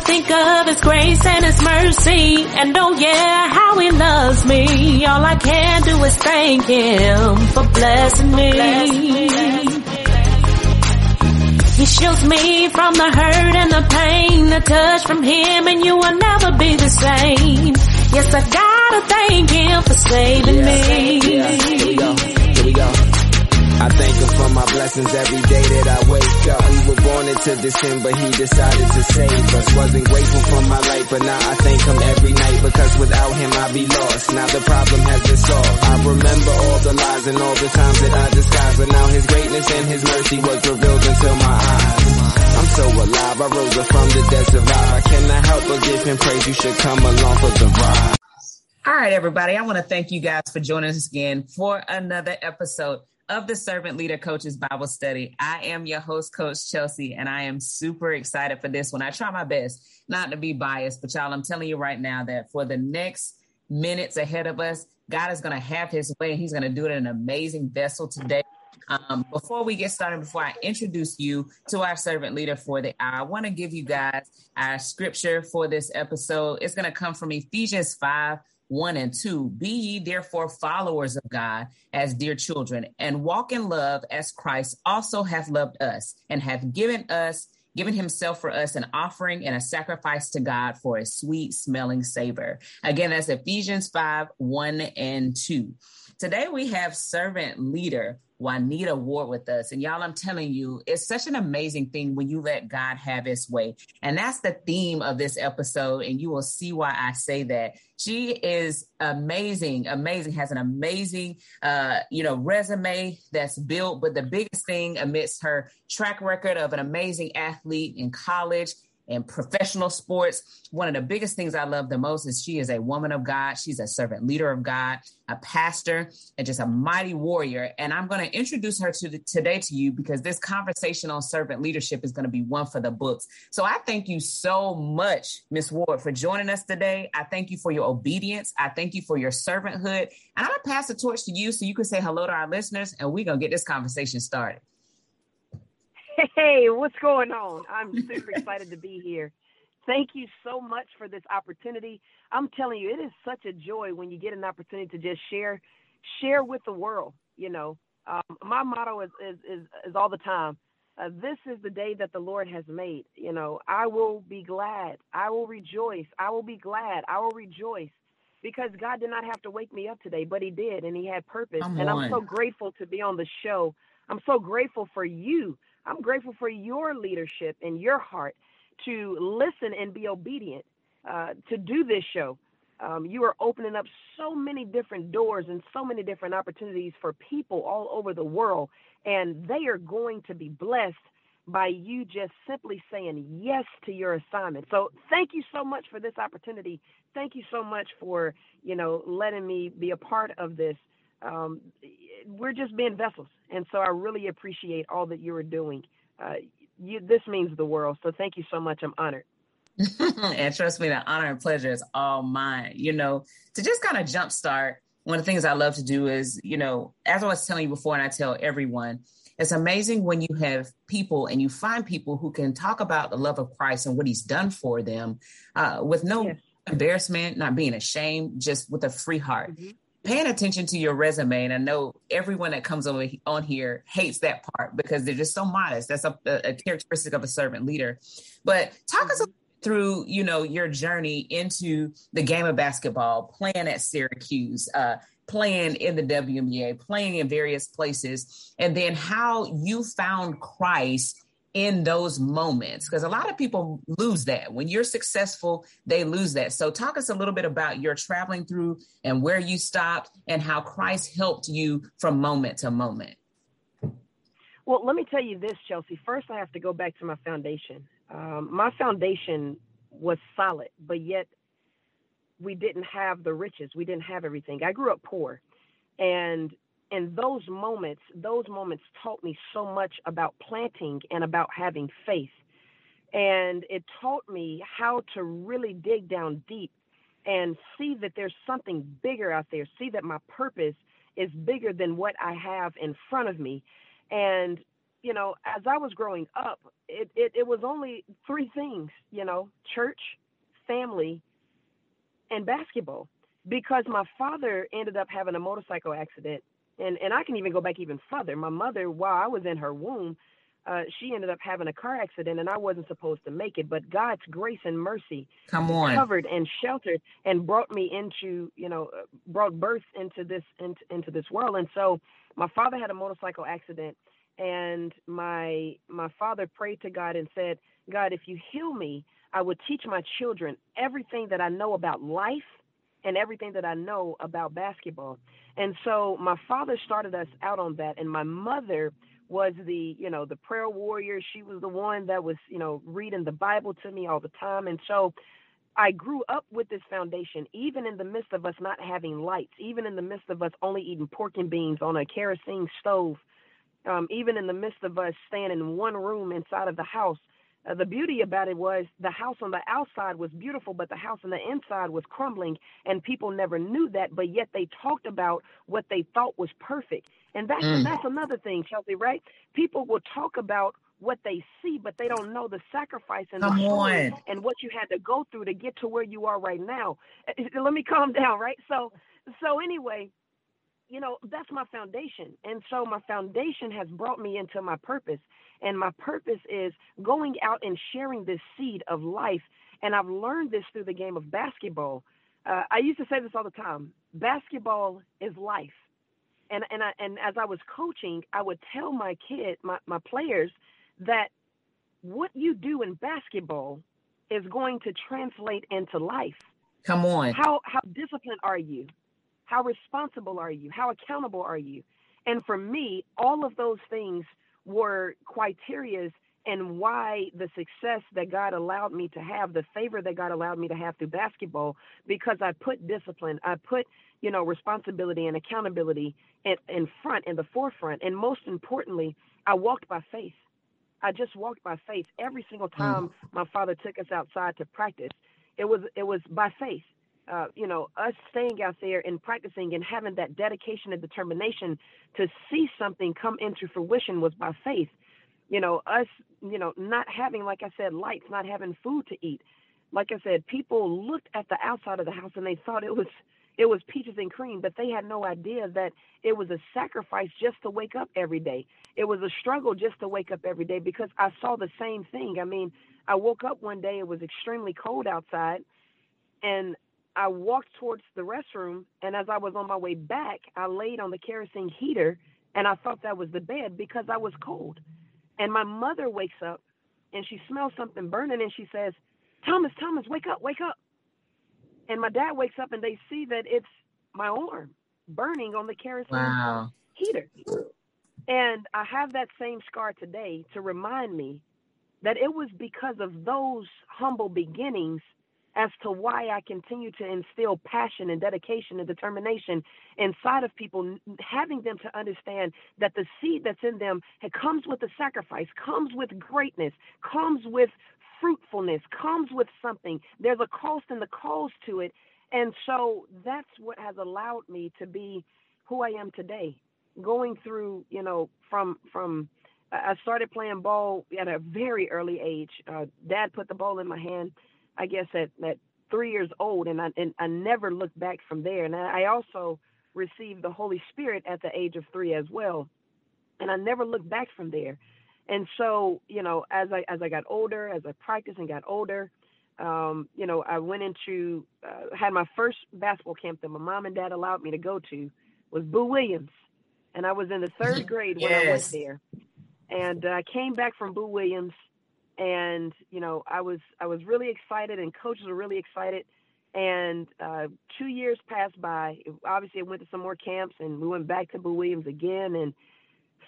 think of His grace and His mercy, and oh yeah, how He loves me. All I can do is thank Him for blessing me. He shields me from the hurt and the pain, a touch from Him and you will never be the same. Yes, I gotta thank Him for saving Yeah, me. yeah, here we go, here we go. I thank him for my blessings every day that I wake up. We were born into this sin, but he decided to save us. Wasn't grateful for my life, but now I thank him every night because without him I'd be lost. Now the problem has been solved. I remember all the lies and all the times that I disguised, but now his greatness and his mercy was revealed into my eyes. I'm so alive, I rose up from the dead survive. I cannot help but give him praise, you should come along for the ride. All right, everybody. I want to thank you guys for joining us again for another episode of the Servant Leader Coaches Bible Study. I am your host, Coach Chelsea, and I am super excited for this one. I try my best not to be biased, but y'all, I'm telling you right now that for the next minutes ahead of us, God is going to have his way. And he's going to do it in an amazing vessel today. Um, before we get started, before I introduce you to our servant leader for the hour, I want to give you guys our scripture for this episode. It's going to come from Ephesians 5 1 and 2. Be ye therefore followers of God as dear children, and walk in love as Christ also hath loved us, and hath given us, given himself for us an offering and a sacrifice to God for a sweet smelling savor. Again, that's Ephesians 5 1 and 2. Today we have servant leader Juanita Ward with us. And y'all, I'm telling you, it's such an amazing thing when you let God have his way. And that's the theme of this episode. And you will see why I say that. She is amazing, amazing, has an amazing, uh, you know, resume that's built. But the biggest thing amidst her track record of an amazing athlete in college and professional sports. One of the biggest things I love the most is she is a woman of God. She's a servant leader of God, a pastor, and just a mighty warrior. And I'm going to introduce her to the, today to you because this conversation on servant leadership is going to be one for the books. So I thank you so much, Miss Ward, for joining us today. I thank you for your obedience. I thank you for your servanthood. And I'm going to pass the torch to you so you can say hello to our listeners and we're going to get this conversation started. Hey, what's going on? I'm super excited to be here. Thank you so much for this opportunity. I'm telling you, it is such a joy when you get an opportunity to just share, share with the world. You know, um, my motto is, is is is all the time. Uh, this is the day that the Lord has made. You know, I will be glad. I will rejoice. I will be glad. I will rejoice because God did not have to wake me up today, but He did, and He had purpose. Come and I'm so grateful to be on the show. I'm so grateful for you. I'm grateful for your leadership and your heart to listen and be obedient uh, to do this show. Um, you are opening up so many different doors and so many different opportunities for people all over the world, and they are going to be blessed by you just simply saying yes to your assignment. So thank you so much for this opportunity. Thank you so much for you know letting me be a part of this. Um, we're just being vessels, and so I really appreciate all that you are doing. Uh, you, this means the world. So thank you so much. I'm honored. and trust me, the honor and pleasure is all mine. You know, to just kind of jumpstart, one of the things I love to do is, you know, as I was telling you before, and I tell everyone, it's amazing when you have people and you find people who can talk about the love of Christ and what he's done for them uh, with no Yes. embarrassment, not being ashamed, just with a free heart. Mhm. Paying attention to your resume, and I know everyone that comes over on here hates that part because they're just so modest. That's a, a characteristic of a servant leader. But talk us through, you know, your journey into the game of basketball, playing at Syracuse, uh, playing in the WNBA, playing in various places, and then how you found Christ in those moments because a lot of people lose that when you're successful they lose that so talk us a little bit about your traveling through and where you stopped and how christ helped you from moment to moment Well, let me tell you this, Chelsea. First, I have to go back to my foundation. Um, my foundation was solid, but yet we didn't have the riches. We didn't have everything. I grew up poor. And in those moments, those moments taught me so much about planting and about having faith. And it taught me how to really dig down deep and see that there's something bigger out there, see that my purpose is bigger than what I have in front of me. And you know, as I was growing up, it, it, it was only three things, you know, church, family, and basketball. Because my father ended up having a motorcycle accident. And, and I can even go back even further. My mother, while I was in her womb, uh, she ended up having a car accident and I wasn't supposed to make it, but God's grace and mercy Come on. covered and sheltered and brought me into, you know, uh, brought birth into this into, into this world. And so my father had a motorcycle accident and my my father prayed to God and said, God, if you heal me, I would teach my children everything that I know about life and everything that I know about basketball. And so my father started us out on that and my mother was the you know the prayer warrior she was the one that was you know reading the bible to me all the time and so i grew up with this foundation even in the midst of us not having lights even in the midst of us only eating pork and beans on a kerosene stove um, even in the midst of us staying in one room inside of the house uh, the beauty about it was the house on the outside was beautiful, but the house on the inside was crumbling, and people never knew that. But yet they talked about what they thought was perfect, and that's Mm. that's another thing, Chelsea. Right? People will talk about what they see, but they don't know the sacrifice and Come the and what you had to go through to get to where you are right now. Uh, Let me calm down, right? So, so anyway, you know that's my foundation. And so my foundation has brought me into my purpose. And my purpose is going out and sharing this seed of life. And i've learned this through the game of basketball. Uh, i used to say this all the time basketball is life. And and I, and as i was coaching i would tell my kid my, my players that what you do in basketball is going to translate into life. Come on. how how disciplined are you how responsible are you? How accountable are you? And for me all of those things were criterias and why the success that god allowed me to have the favor that god allowed me to have through basketball because i put discipline i put you know responsibility and accountability in, in front in the forefront. And most importantly i walked by faith. I just walked by faith. Every single hmm. time my father took us outside to practice it was it was by faith uh, you know, us staying out there and practicing and having that dedication and determination to see something come into fruition was by faith. You know, us, you know, not having, like I said, lights, not having food to eat. Like I said, people looked at the outside of the house and they thought it was it was peaches and cream, but they had no idea that it was a sacrifice just to wake up every day. It was a struggle just to wake up every day because I saw the same thing. I mean, I woke up one day, it was extremely cold outside, and I walked towards the restroom, and as I was on my way back, I laid on the kerosene heater, and I thought that was the bed because I was cold. And my mother wakes up, and she smells something burning, and she says, "Thomas, Thomas, wake up, wake up!" And my dad wakes up, and they see that it's my arm burning on the kerosene Wow. heater. And I have that same scar today to remind me that it was because of those humble beginnings as to why I continue to instill passion and dedication and determination inside of people, having them to understand that the seed that's in them comes with a sacrifice, comes with greatness, comes with fruitfulness, comes with something. There's a cost and the cause to it. And so that's what has allowed me to be who I am today. Going through, you know, from from I I started playing ball at a very early age. Uh, Dad put the ball in my hand, I guess at, at three years old, and I and I never looked back from there. And I also received the Holy Spirit at the age of three as well, and I never looked back from there. And so, you know, as I as I got older, as I practiced and got older, um, you know, I went into uh, had my first basketball camp that my mom and dad allowed me to go to was Boo Williams, and I was in the third grade when I went there. And uh, I came back from Boo Williams, and you know, I was I was really excited, and coaches were really excited. And uh, two years passed by. Obviously, I went to some more camps, and we went back to Boo Williams again. And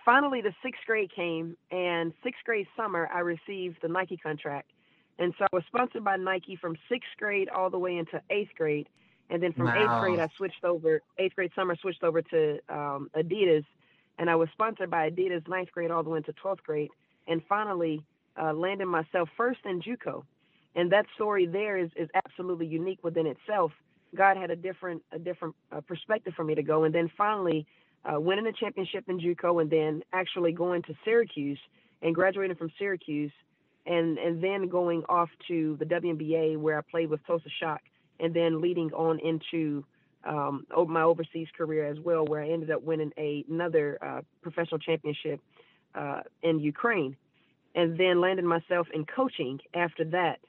finally, the sixth grade came, and sixth grade summer, I received the Nike contract. And so I was sponsored by Nike from sixth grade all the way into eighth grade. And then from eighth grade, I switched over, eighth grade summer, switched over to um, Adidas. And I was sponsored by Adidas ninth grade all the way into 12th grade. And finally, uh, landed myself first in JUCO. And that story there is, is absolutely unique within itself. God had a different a different uh, perspective for me to go. And then finally, uh, winning a championship in JUCO, and then actually going to Syracuse and graduating from Syracuse, and and then going off to the WNBA where I played with Tulsa Shock, and then leading on into um, my overseas career as well, where I ended up winning a, another uh, professional championship uh, in Ukraine, and then landed myself in coaching after that,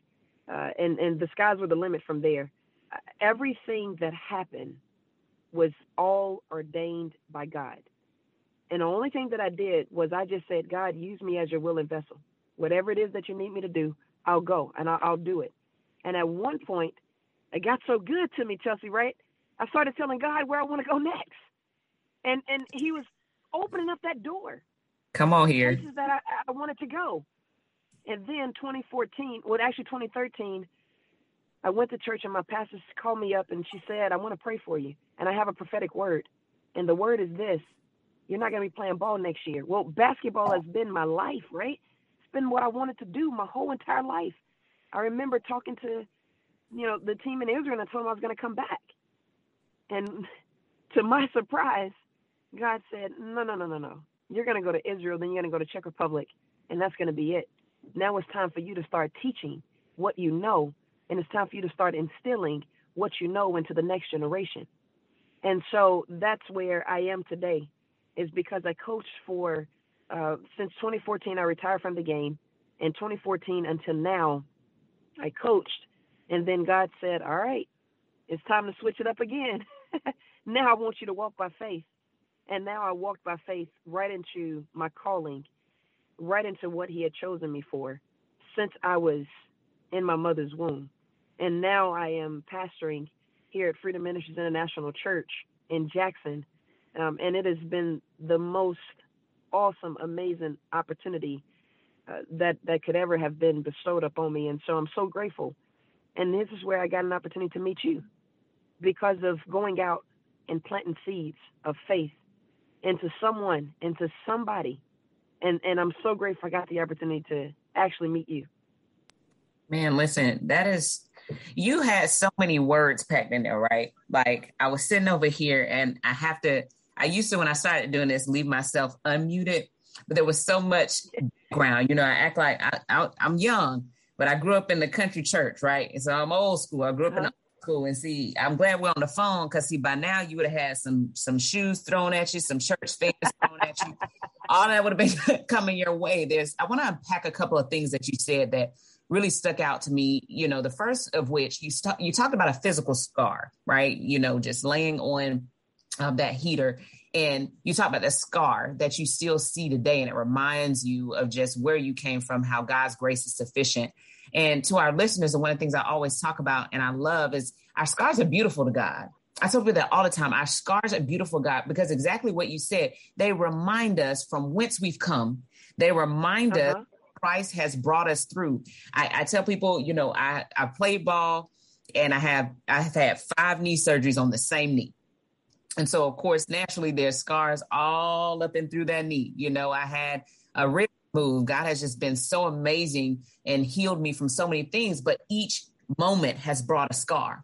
uh, and and the skies were the limit from there. Uh, everything that happened was all ordained by God, and the only thing that I did was I just said, God, use me as your willing vessel. Whatever it is that you need me to do, I'll go and I'll, I'll do it. And at one point, it got so good to me, Chelsea, right? I started telling God where I want to go next, and and He was opening up that door. Come on here. Places that I, I wanted to go, and then 2014, well, actually 2013, I went to church and my pastor called me up and she said, "I want to pray for you, and I have a prophetic word, and the word is this: You're not going to be playing ball next year." Well, basketball has been my life, right? It's been what I wanted to do my whole entire life. I remember talking to, you know, the team in Israel and I told them I was going to come back. And to my surprise, God said, No, no, no, no, no. You're going to go to Israel, then you're going to go to Czech Republic, and that's going to be it. Now it's time for you to start teaching what you know, and it's time for you to start instilling what you know into the next generation. And so that's where I am today, is because I coached for uh, since 2014. I retired from the game. In 2014 until now, I coached, and then God said, "All right, it's time to switch it up again. now I want you to walk by faith. And now I walked by faith right into my calling, right into what He had chosen me for since I was in my mother's womb. And now I am pastoring here at Freedom Ministries International Church in Jackson. Um, and it has been the most awesome, amazing opportunity uh, that that could ever have been bestowed upon me. And so I'm so grateful. And this is where I got an opportunity to meet you because of going out and planting seeds of faith into someone, into somebody. And and I'm so grateful I got the opportunity to actually meet you. Man, listen, that is you had so many words packed in there, right? Like I was sitting over here and I have to I used to when I started doing this leave myself unmuted, but there was so much background. You know, I act like I, I am young, but I grew up in the country church, right? And so I'm old school. I grew up uh-huh. in cool. And see, I'm glad we're on the phone because see, by now you would have had some some shoes thrown at you, some church fans thrown at you. All that would have been coming your way. There's I want to unpack a couple of things that you said that really stuck out to me. You know, the first of which you st- you talked about a physical scar, right? You know, just laying on um, that heater. And you talk about the scar that you still see today, and it reminds you of just where you came from, how God's grace is sufficient. And to our listeners, and one of the things I always talk about and I love is our scars are beautiful to God. I tell people that all the time. Our scars are beautiful, God, because exactly what you said, they remind us from whence we've come. They remind uh-huh. us Christ has brought us through. I, I tell people, you know, I, I played ball and I have I've had five knee surgeries on the same knee. And so of course, naturally there's scars all up and through that knee. You know, I had a rib move. God has just been so amazing and healed me from so many things, but each moment has brought a scar.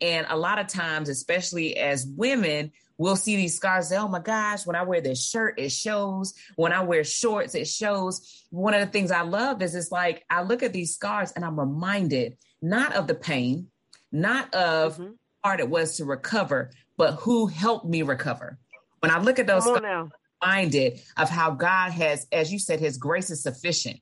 And a lot of times, especially as women, we'll see these scars. Say, oh my gosh, when I wear this shirt, it shows. When I wear shorts, it shows. One of the things I love is it's like I look at these scars and I'm reminded not of the pain, not of mm-hmm. how hard it was to recover, but who helped me recover. When I look at those scars, reminded of how God has, as you said, his grace is sufficient.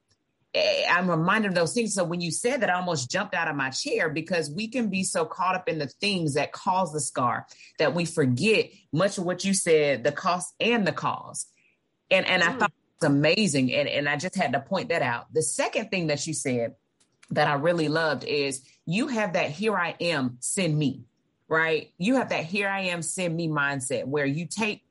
Eh, I'm reminded of those things. So when you said that, I almost jumped out of my chair because we can be so caught up in the things that cause the scar that we forget much of what you said, the cost and the cause. And and mm. I thought it was amazing. And, and I just had to point that out. The second thing that you said that I really loved is you have that here I am, send me, right? You have that here I am, send me mindset where you take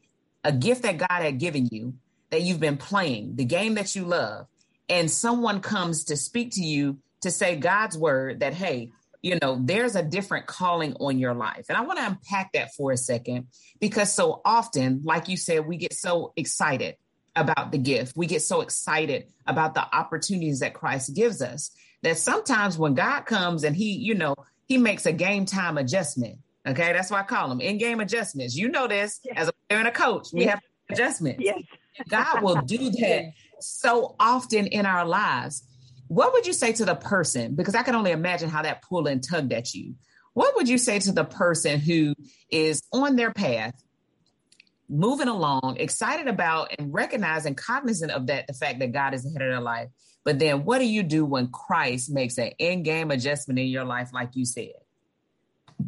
a gift that God had given you that you've been playing, the game that you love, and someone comes to speak to you to say God's word that, hey, you know, there's a different calling on your life. And I want to unpack that for a second because so often, like you said, we get so excited about the gift. We get so excited about the opportunities that Christ gives us that sometimes when God comes and he, you know, he makes a game time adjustment, Okay, that's why I call them in-game adjustments. You know this yes. as a player and a coach. We yes. have adjustments. Yes. God will do that so often in our lives. What would you say to the person? Because I can only imagine how that pulled and tugged at you. What would you say to the person who is on their path, moving along, excited about and recognizing, cognizant of that, the fact that God is ahead of their life? But then what do you do when Christ makes an in game adjustment in your life, like you said?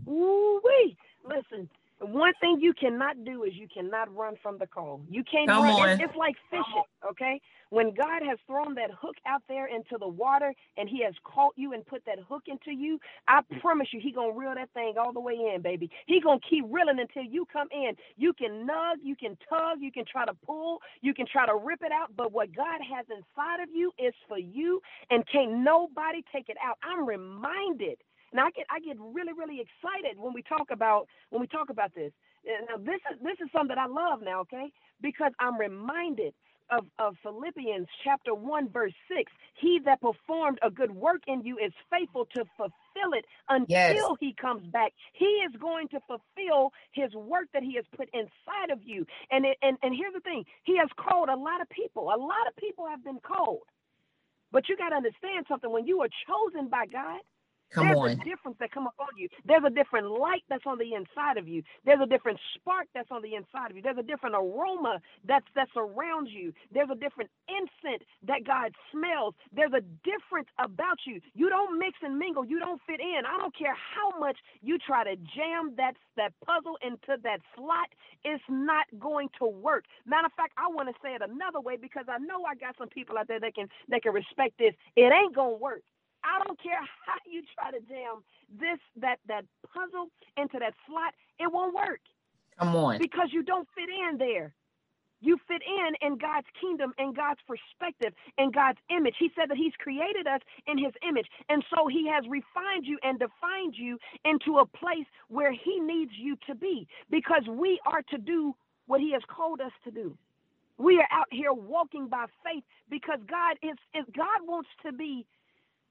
Ooh, wait. Listen, one thing you cannot do is you cannot run from the call. You can't Come run. On. It's like fishing, okay? When God has thrown that hook out there into the water and he has caught you and put that hook into you, I promise you he going to reel that thing all the way in, baby. He going to keep reeling until you come in. You can nug, you can tug, you can try to pull, you can try to rip it out, but what God has inside of you is for you and can't nobody take it out. I'm reminded now I get I get really really excited when we talk about when we talk about this. Now this is this is something that I love now, okay? Because I'm reminded of, of Philippians chapter 1, verse 6. He that performed a good work in you is faithful to fulfill it until yes. he comes back. He is going to fulfill his work that he has put inside of you. And, it, and, and here's the thing he has called a lot of people. A lot of people have been called. But you got to understand something. When you are chosen by God, Come There's on. a difference that come upon you. There's a different light that's on the inside of you. There's a different spark that's on the inside of you. There's a different aroma that's that's around you. There's a different incense that God smells. There's a difference about you. You don't mix and mingle. You don't fit in. I don't care how much you try to jam that that puzzle into that slot. It's not going to work. Matter of fact, I want to say it another way because I know I got some people out there that can that can respect this. It ain't gonna work. I don't care how you try to jam this that that puzzle into that slot, it won't work. Come on. Because you don't fit in there. You fit in in God's kingdom and God's perspective and God's image. He said that He's created us in His image. And so He has refined you and defined you into a place where He needs you to be because we are to do what He has called us to do. We are out here walking by faith because God is, is God wants to be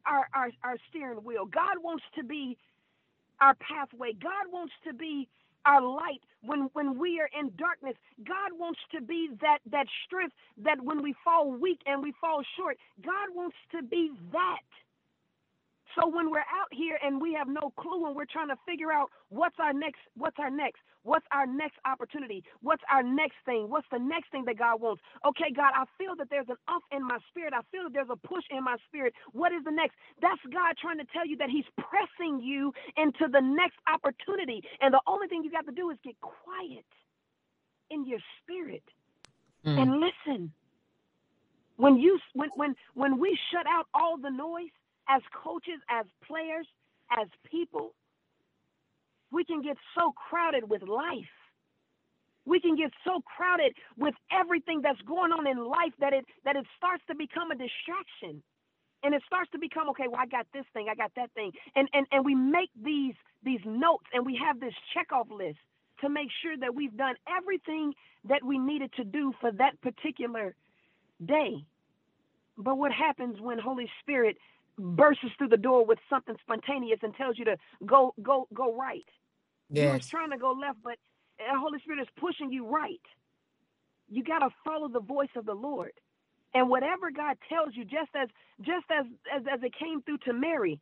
our, our, our steering wheel. God wants to be our pathway. God wants to be our light when when we are in darkness god wants to be that that strength that when we fall weak and we fall short god wants to be that so when we're out here and we have no clue and we're trying to figure out what's our next, what's our next, what's our next opportunity, what's our next thing, what's the next thing that God wants. Okay, God, I feel that there's an off in my spirit. I feel that there's a push in my spirit. What is the next? That's God trying to tell you that He's pressing you into the next opportunity. And the only thing you got to do is get quiet in your spirit mm. and listen. When you when when when we shut out all the noise as coaches, as players, as people, we can get so crowded with life. We can get so crowded with everything that's going on in life that it that it starts to become a distraction. And it starts to become, okay, well, I got this thing, I got that thing. And and and we make these these notes and we have this checkoff list to make sure that we've done everything that we needed to do for that particular day. But what happens when Holy Spirit bursts through the door with something spontaneous and tells you to go go go right. Yes. You're trying to go left, but the Holy Spirit is pushing you right. You got to follow the voice of the Lord. And whatever God tells you, just as just as, as as it came through to Mary,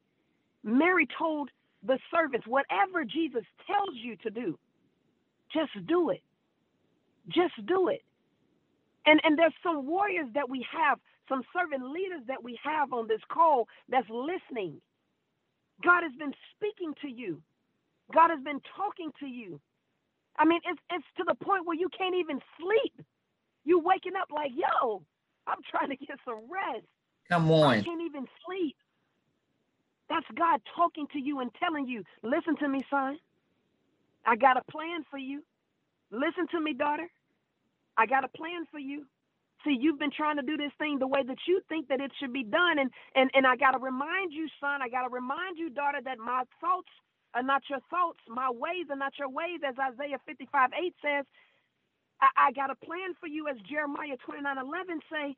Mary told the servants, whatever Jesus tells you to do, just do it. Just do it. And and there's some warriors that we have some servant leaders that we have on this call that's listening. God has been speaking to you. God has been talking to you. I mean, it's it's to the point where you can't even sleep. You waking up like, yo, I'm trying to get some rest. Come on. I can't even sleep. That's God talking to you and telling you, listen to me, son. I got a plan for you. Listen to me, daughter. I got a plan for you. See, you've been trying to do this thing the way that you think that it should be done. And and, and I gotta remind you, son, I gotta remind you, daughter, that my thoughts are not your thoughts, my ways are not your ways, as Isaiah 55, 8 says. I, I got a plan for you, as Jeremiah 29, 11 say.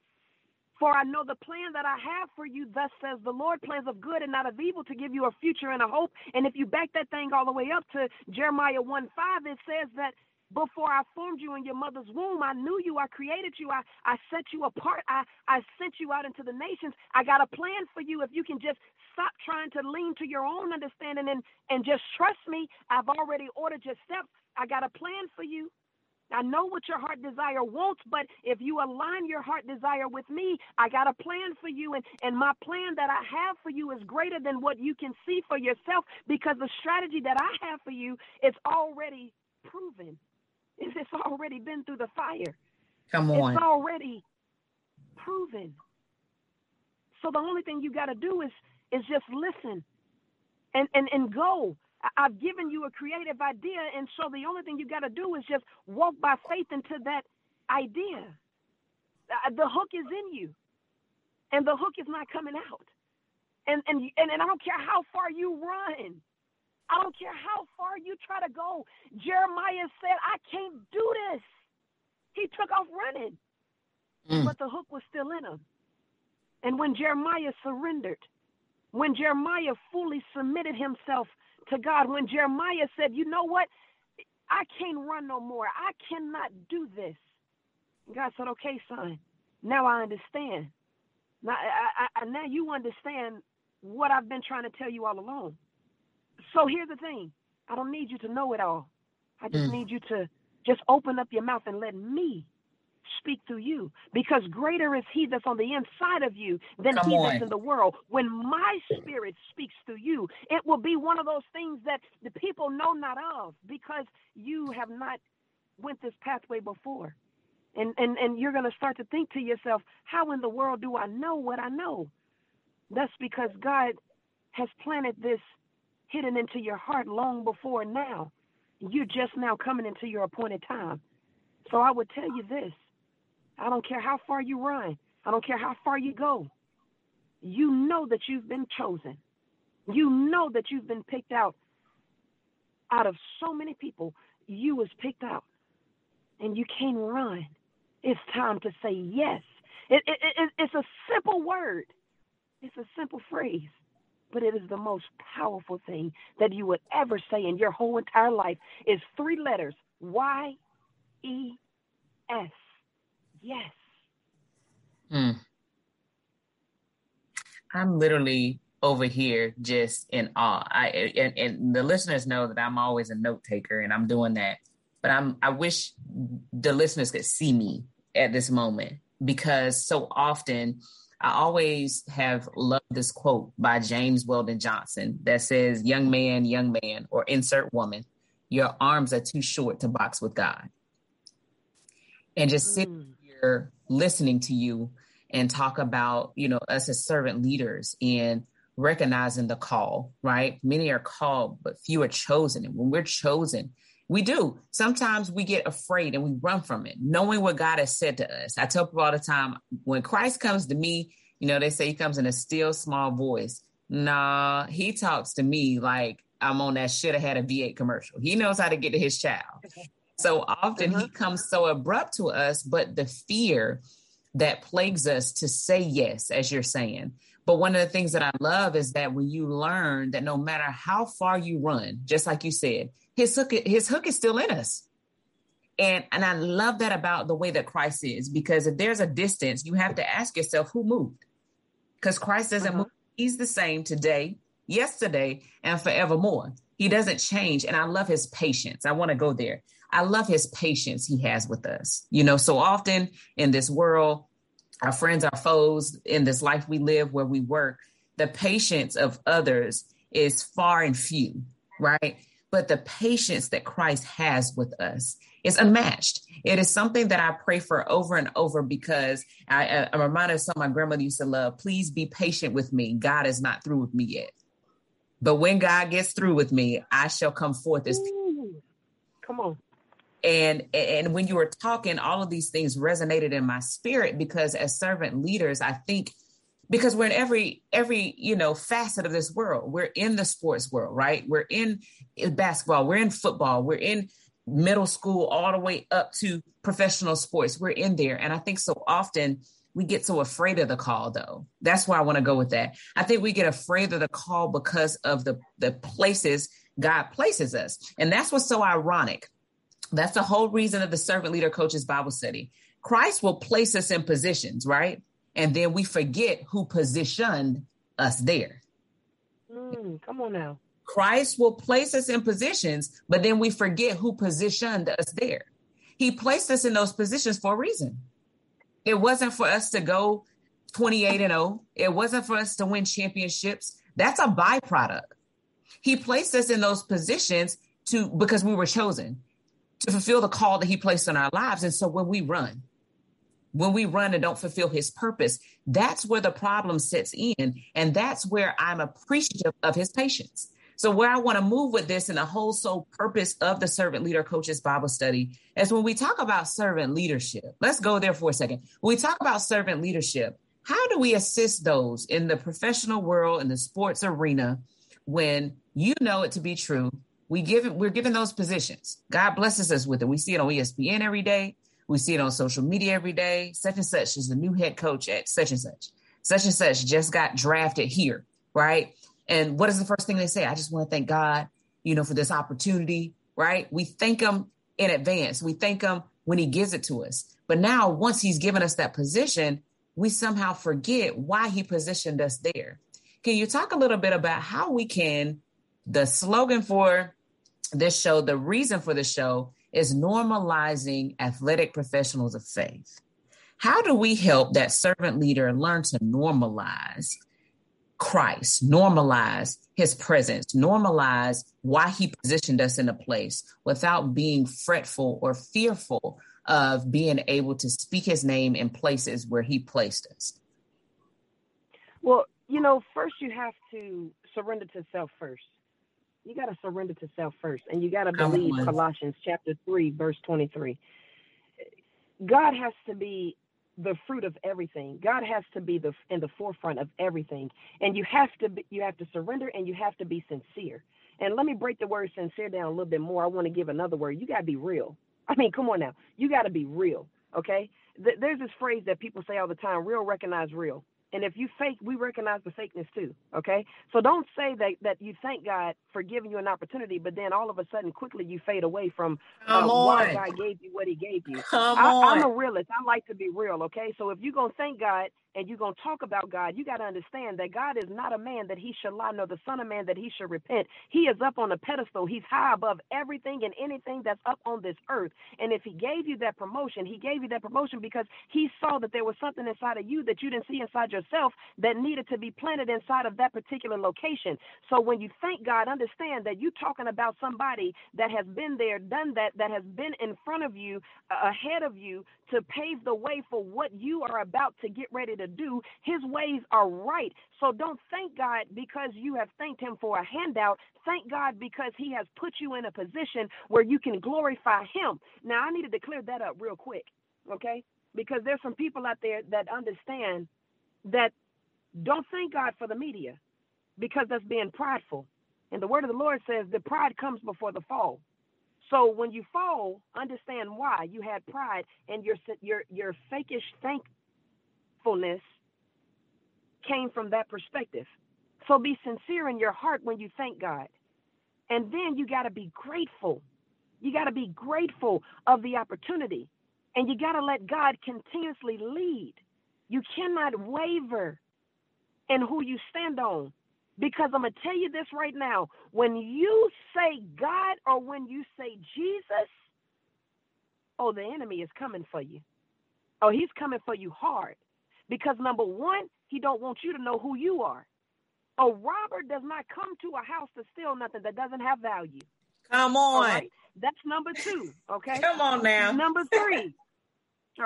For I know the plan that I have for you, thus says the Lord, plans of good and not of evil to give you a future and a hope. And if you back that thing all the way up to Jeremiah 1 5, it says that before I formed you in your mother's womb, I knew you. I created you. I, I set you apart. I, I sent you out into the nations. I got a plan for you. If you can just stop trying to lean to your own understanding and, and just trust me, I've already ordered your steps. I got a plan for you. I know what your heart desire wants, but if you align your heart desire with me, I got a plan for you. And, and my plan that I have for you is greater than what you can see for yourself because the strategy that I have for you is already proven. It's already been through the fire. Come on. It's already proven. So the only thing you got to do is is just listen and, and, and go. I've given you a creative idea, and so the only thing you got to do is just walk by faith into that idea. Uh, the hook is in you, and the hook is not coming out. And and and, and I don't care how far you run. I don't care how far you try to go. Jeremiah said, I can't do this. He took off running, mm. but the hook was still in him. And when Jeremiah surrendered, when Jeremiah fully submitted himself to God, when Jeremiah said, You know what? I can't run no more. I cannot do this. God said, Okay, son, now I understand. Now, I, I, now you understand what I've been trying to tell you all along. So here's the thing I don't need you to know it all. I just mm. need you to just open up your mouth and let me speak through you because greater is he that's on the inside of you than Come he on. that's in the world. When my spirit speaks through you, it will be one of those things that the people know not of because you have not went this pathway before. And and and you're going to start to think to yourself, how in the world do I know what I know? That's because God has planted this hidden into your heart long before now. You're just now coming into your appointed time. So I would tell you this I don't care how far you run, I don't care how far you go. You know that you've been chosen. You know that you've been picked out. Out of so many people, you was picked out. And you can't run. It's time to say yes. It, it, it, it's a simple word. It's a simple phrase but it is the most powerful thing that you would ever say in your whole entire life is three letters Y E S. Yes. Hmm. I'm literally over here just in awe. I and, and the listeners know that I'm always a note taker and I'm doing that. But I'm I wish the listeners could see me at this moment because so often I always have loved this quote by James Weldon Johnson that says, Young man, young man, or insert woman, your arms are too short to box with God. And just mm. sitting here listening to you and talk about, you know, us as servant leaders and recognizing the call, right? Many are called, but few are chosen. And when we're chosen, we do. Sometimes we get afraid and we run from it, knowing what God has said to us. I tell people all the time when Christ comes to me, you know, they say he comes in a still small voice. Nah, he talks to me like I'm on that should have had a V8 commercial. He knows how to get to his child. So often uh-huh. he comes so abrupt to us, but the fear that plagues us to say yes, as you're saying. But one of the things that I love is that when you learn that no matter how far you run, just like you said, his hook his hook is still in us. And and I love that about the way that Christ is because if there's a distance, you have to ask yourself who moved. Because Christ doesn't uh-huh. move. He's the same today, yesterday, and forevermore. He doesn't change. And I love his patience. I want to go there. I love his patience he has with us. You know, so often in this world, our friends, our foes, in this life we live where we work, the patience of others is far and few, right? But the patience that Christ has with us is unmatched. It is something that I pray for over and over because I, I'm reminded of something my grandmother used to love. Please be patient with me. God is not through with me yet. But when God gets through with me, I shall come forth as. Ooh, come on. And and when you were talking, all of these things resonated in my spirit because as servant leaders, I think because we're in every every you know facet of this world we're in the sports world right we're in basketball we're in football we're in middle school all the way up to professional sports we're in there and i think so often we get so afraid of the call though. That's why I want to go with that. I think we get afraid of the call because of the the places God places us. And that's what's so ironic. That's the whole reason of the servant leader coaches Bible study. Christ will place us in positions, right? And then we forget who positioned us there. Mm, come on now. Christ will place us in positions, but then we forget who positioned us there. He placed us in those positions for a reason. It wasn't for us to go 28 and 0. It wasn't for us to win championships. That's a byproduct. He placed us in those positions to because we were chosen to fulfill the call that he placed on our lives. And so when we run, when we run and don't fulfill his purpose, that's where the problem sets in. And that's where I'm appreciative of his patience. So, where I want to move with this and the whole sole purpose of the Servant Leader Coaches Bible study is when we talk about servant leadership. Let's go there for a second. When we talk about servant leadership, how do we assist those in the professional world, in the sports arena, when you know it to be true? We give we're given those positions. God blesses us with it. We see it on ESPN every day. We see it on social media every day. Such and such is the new head coach at such and such. Such and such just got drafted here, right? And what is the first thing they say? I just want to thank God, you know, for this opportunity, right? We thank him in advance. We thank him when he gives it to us. But now, once he's given us that position, we somehow forget why he positioned us there. Can you talk a little bit about how we can, the slogan for this show, the reason for the show is normalizing athletic professionals of faith. How do we help that servant leader learn to normalize Christ, normalize his presence, normalize why he positioned us in a place without being fretful or fearful of being able to speak his name in places where he placed us? Well, you know, first you have to surrender to self first. You got to surrender to self first, and you got to believe Colossians chapter 3, verse 23. God has to be the fruit of everything. God has to be the in the forefront of everything, and you have to be, you have to surrender and you have to be sincere. And let me break the word sincere down a little bit more. I want to give another word. You got to be real. I mean, come on now. You got to be real. Okay. There's this phrase that people say all the time: real recognize real. And if you fake, we recognize the fakeness too. Okay. So don't say that, that you thank God for giving you an opportunity, but then all of a sudden quickly you fade away from uh, why God gave you what he gave you. Come I. I'm a realist. I like to be real. Okay. So if you're going to thank God and you're going to talk about God, you got to understand that God is not a man that he should lie, nor the son of man that he should repent. He is up on a pedestal. He's high above everything and anything that's up on this earth. And if he gave you that promotion, he gave you that promotion because he saw that there was something inside of you that you didn't see inside yourself that needed to be planted inside of that particular location. So when you thank God, understand that you're talking about somebody that has been there, done that, that has been in front of you, ahead of you to pave the way for what you are about to get ready to do. His ways are right. So don't thank God because you have thanked him for a handout. Thank God because he has put you in a position where you can glorify him. Now, I needed to clear that up real quick, okay? Because there's some people out there that understand that don't thank God for the media because that's being prideful. And the word of the Lord says that pride comes before the fall. So when you fall, understand why you had pride and your your your fakish thankfulness came from that perspective. So be sincere in your heart when you thank God. And then you got to be grateful. You got to be grateful of the opportunity. And you got to let God continuously lead. You cannot waver in who you stand on. Because I'm going to tell you this right now when you say God or when you say Jesus, oh, the enemy is coming for you. Oh, he's coming for you hard. Because number one, he don't want you to know who you are. A robber does not come to a house to steal nothing that doesn't have value. Come on. Right? That's number two. Okay. Come on now. Number three.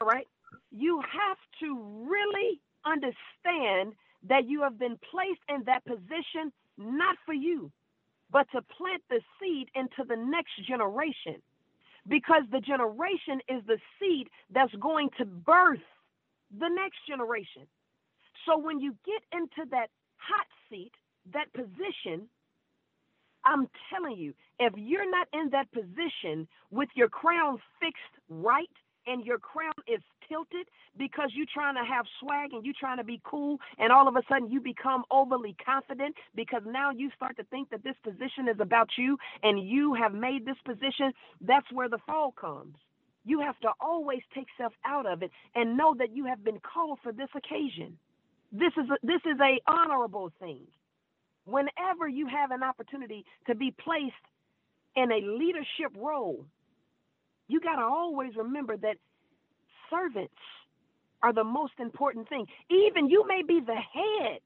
all right. You have to really understand that you have been placed in that position not for you, but to plant the seed into the next generation. Because the generation is the seed that's going to birth the next generation. So when you get into that hot seat, that position, I'm telling you, if you're not in that position with your crown fixed right and your crown is tilted because you're trying to have swag and you're trying to be cool, and all of a sudden you become overly confident because now you start to think that this position is about you and you have made this position, that's where the fall comes. You have to always take self out of it and know that you have been called for this occasion. This is a, this is a honorable thing. Whenever you have an opportunity to be placed in a leadership role, you got to always remember that servants are the most important thing. Even you may be the head,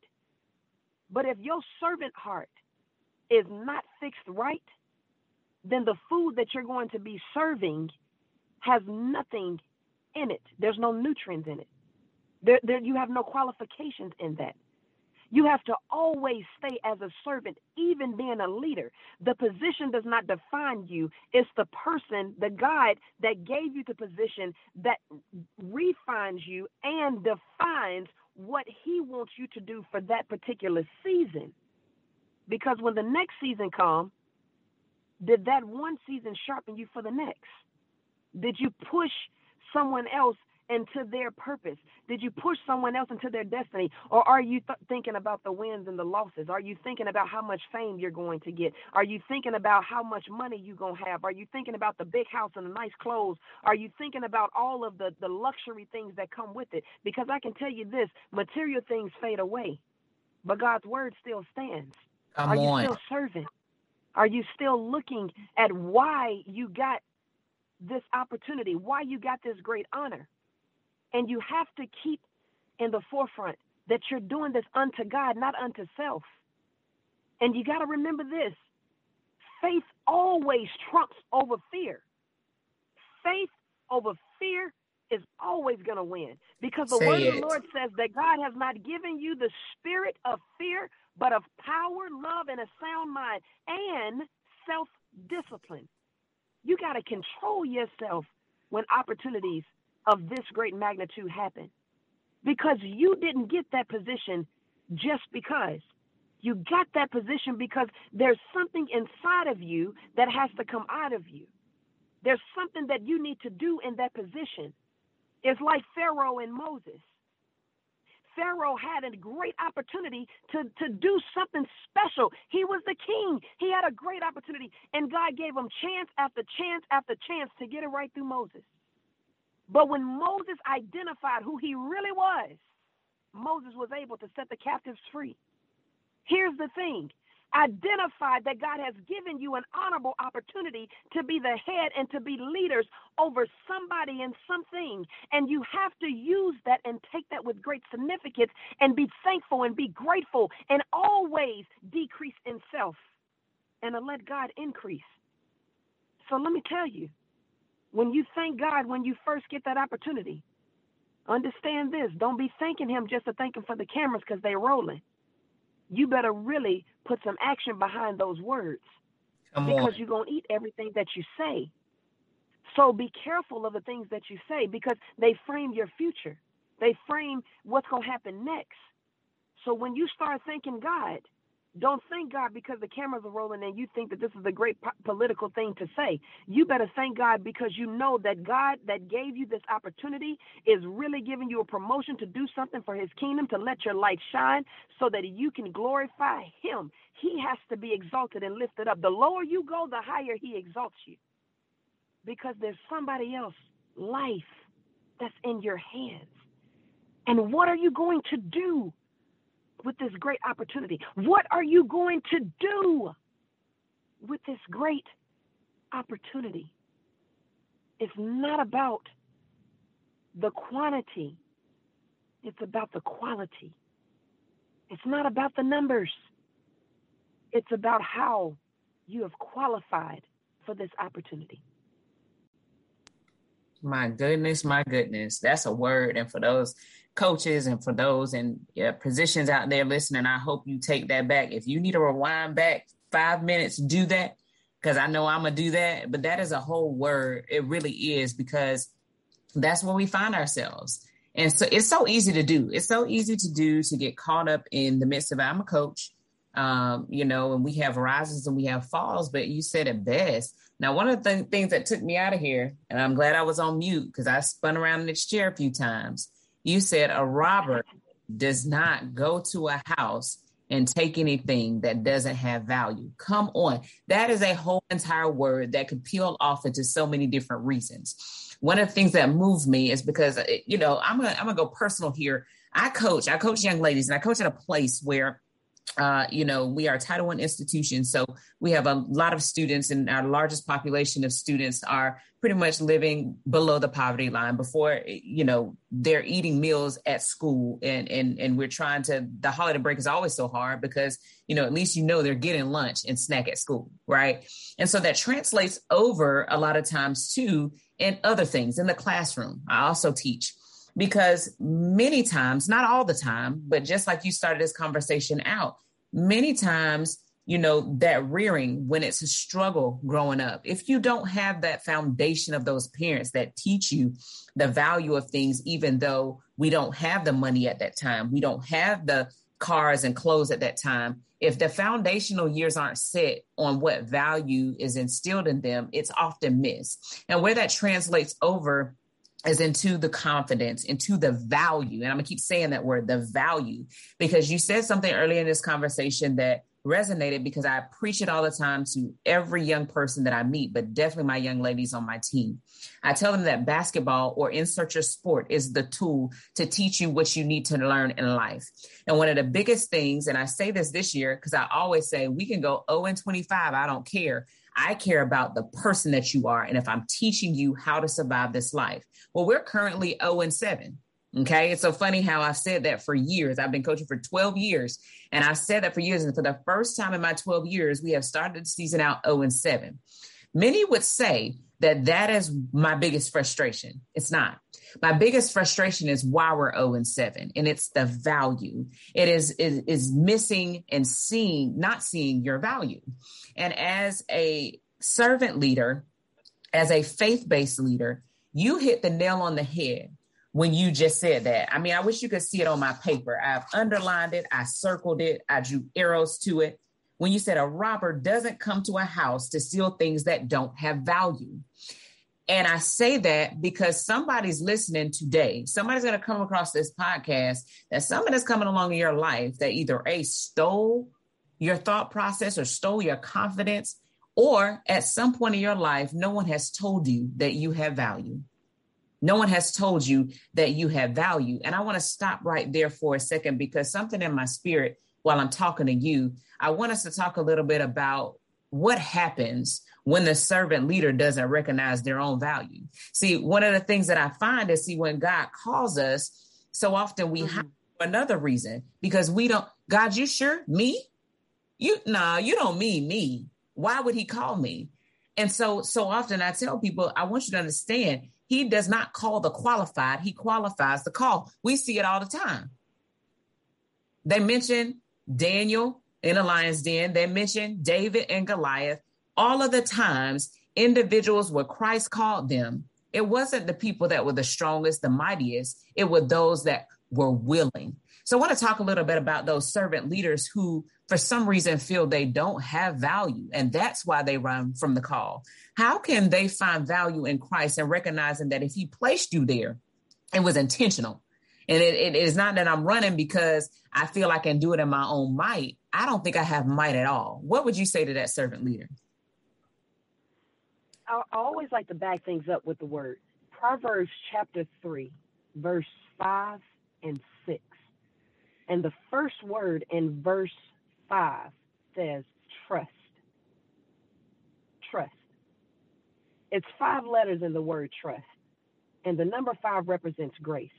but if your servant heart is not fixed right, then the food that you're going to be serving has nothing in it. There's no nutrients in it. There, there, you have no qualifications in that. You have to always stay as a servant, even being a leader. The position does not define you. It's the person, the God that gave you the position that refines you and defines what he wants you to do for that particular season. Because when the next season comes, did that one season sharpen you for the next? Did you push someone else into their purpose? Did you push someone else into their destiny? Or are you th- thinking about the wins and the losses? Are you thinking about how much fame you're going to get? Are you thinking about how much money you're going to have? Are you thinking about the big house and the nice clothes? Are you thinking about all of the, the luxury things that come with it? Because I can tell you this material things fade away, but God's word still stands. Come are you still serving? Are you still looking at why you got this opportunity, why you got this great honor? And you have to keep in the forefront that you're doing this unto God, not unto self. And you got to remember this faith always trumps over fear. Faith over fear is always going to win because the Say word of the Lord says that God has not given you the spirit of fear, but of power, love, and a sound mind and self discipline. You got to control yourself when opportunities of this great magnitude happen because you didn't get that position just because. You got that position because there's something inside of you that has to come out of you. There's something that you need to do in that position. It's like Pharaoh and Moses. Pharaoh had a great opportunity to, to do something special. He was the king. He had a great opportunity. And God gave him chance after chance after chance to get it right through Moses. But when Moses identified who he really was, Moses was able to set the captives free. Here's the thing identified that God has given you an honorable opportunity to be the head and to be leaders over somebody and something. And you have to use that and take that with great significance and be thankful and be grateful and always decrease in self and let God increase. So let me tell you, when you thank God when you first get that opportunity, understand this. Don't be thanking Him just to thank Him for the cameras because they're rolling. You better really put some action behind those words Come because on. you're going to eat everything that you say. So be careful of the things that you say because they frame your future. They frame what's going to happen next. So when you start thanking God, don't thank God because the cameras are rolling and you think that this is a great po- political thing to say. You better thank God because you know that God that gave you this opportunity is really giving you a promotion to do something for his kingdom, to let your light shine so that you can glorify him. He has to be exalted and lifted up. The lower you go, the higher he exalts you because there's somebody else life that's in your hands. And what are you going to do with this great opportunity? What are you going to do with this great opportunity? It's not about the quantity, it's about the quality. It's not about the numbers, it's about how you have qualified for this opportunity. My goodness, my goodness. That's a word. And for those coaches and for those in yeah, positions out there listening, I hope you take that back. If you need to rewind back five minutes, do that. Because I know I'm to do that. But that is a whole word. It really is because that's where we find ourselves. And so it's so easy to do. It's so easy to do to get caught up in the midst of I'm a coach. um, you know, and we have rises and we have falls, but you said it best. Now, one of the th- things that took me out of here, and I'm glad I was on mute because I spun around in this chair a few times. You said a robber does not go to a house and take anything that doesn't have value. Come on. That is a whole entire word that could peel off into so many different reasons. One of the things that moved me is because, you know, I'm going to I'm to go personal here. I coach, I coach young ladies and I coach at a place where uh, you know, we are a Title One institution, so we have a lot of students, and our largest population of students are pretty much living below the poverty line. Before, you know, they're eating meals at school, and and and we're trying to. The holiday break is always so hard because you know at least you know they're getting lunch and snack at school, right? And so that translates over a lot of times too in other things in the classroom. I also teach because many times, not all the time, but just like you started this conversation out, many times, you know, that rearing when it's a struggle growing up, if you don't have that foundation of those parents that teach you the value of things, even though we don't have the money at that time, we don't have the cars and clothes at that time. If the foundational years aren't set on what value is instilled in them, it's often missed. And where that translates over is into the confidence, into the value. And I'm gonna keep saying that word, the value, because you said something earlier in this conversation that resonated because I preach it all the time to every young person that I meet, but definitely my young ladies on my team. I tell them that basketball or insert your sport is the tool to teach you what you need to learn in life. And one of the biggest things, and I say this this year because I always say we can go 0 and 25, I don't care. I care about the person that you are and if I'm teaching you how to survive this life. Well, we're currently 0 and 7. Okay. It's so funny how I've said that for years. I've been coaching for 12 years and I've said that for years. And for the first time in my 12 years, we have started the season out 0 and 7. Many would say that that is my biggest frustration. It's not. My biggest frustration is why we're 0 and 7, and it's the value. It is, is, is missing and seeing, not seeing your value. And as a servant leader, as a faith based leader, you hit the nail on the head when you just said that. I mean, I wish you could see it on my paper. I've underlined it, I circled it, I drew arrows to it. When you said a robber doesn't come to a house to steal things that don't have value. And I say that because somebody's listening today. Somebody's going to come across this podcast that someone is coming along in your life that either A, stole your thought process or stole your confidence, or at some point in your life, no one has told you that you have value. No one has told you that you have value. And I want to stop right there for a second because something in my spirit while I'm talking to you, I want us to talk a little bit about what happens when the servant leader doesn't recognize their own value. See, one of the things that I find is see when God calls us, so often we mm-hmm. have another reason because we don't, God, you sure? Me? You nah, you don't mean me. Why would he call me? And so so often I tell people, I want you to understand, he does not call the qualified, he qualifies the call. We see it all the time. They mention Daniel in a lion's den, they mention David and Goliath. All of the times, individuals where Christ called them, it wasn't the people that were the strongest, the mightiest, it were those that were willing. So I want to talk a little bit about those servant leaders who, for some reason, feel they don't have value, and that's why they run from the call. How can they find value in Christ and recognizing that if He placed you there, it was intentional? And it, it is not that I'm running because I feel I can do it in my own might. I don't think I have might at all. What would you say to that servant leader? I always like to back things up with the word. Proverbs chapter 3, verse 5 and 6. And the first word in verse 5 says trust. Trust. It's five letters in the word trust. And the number five represents grace.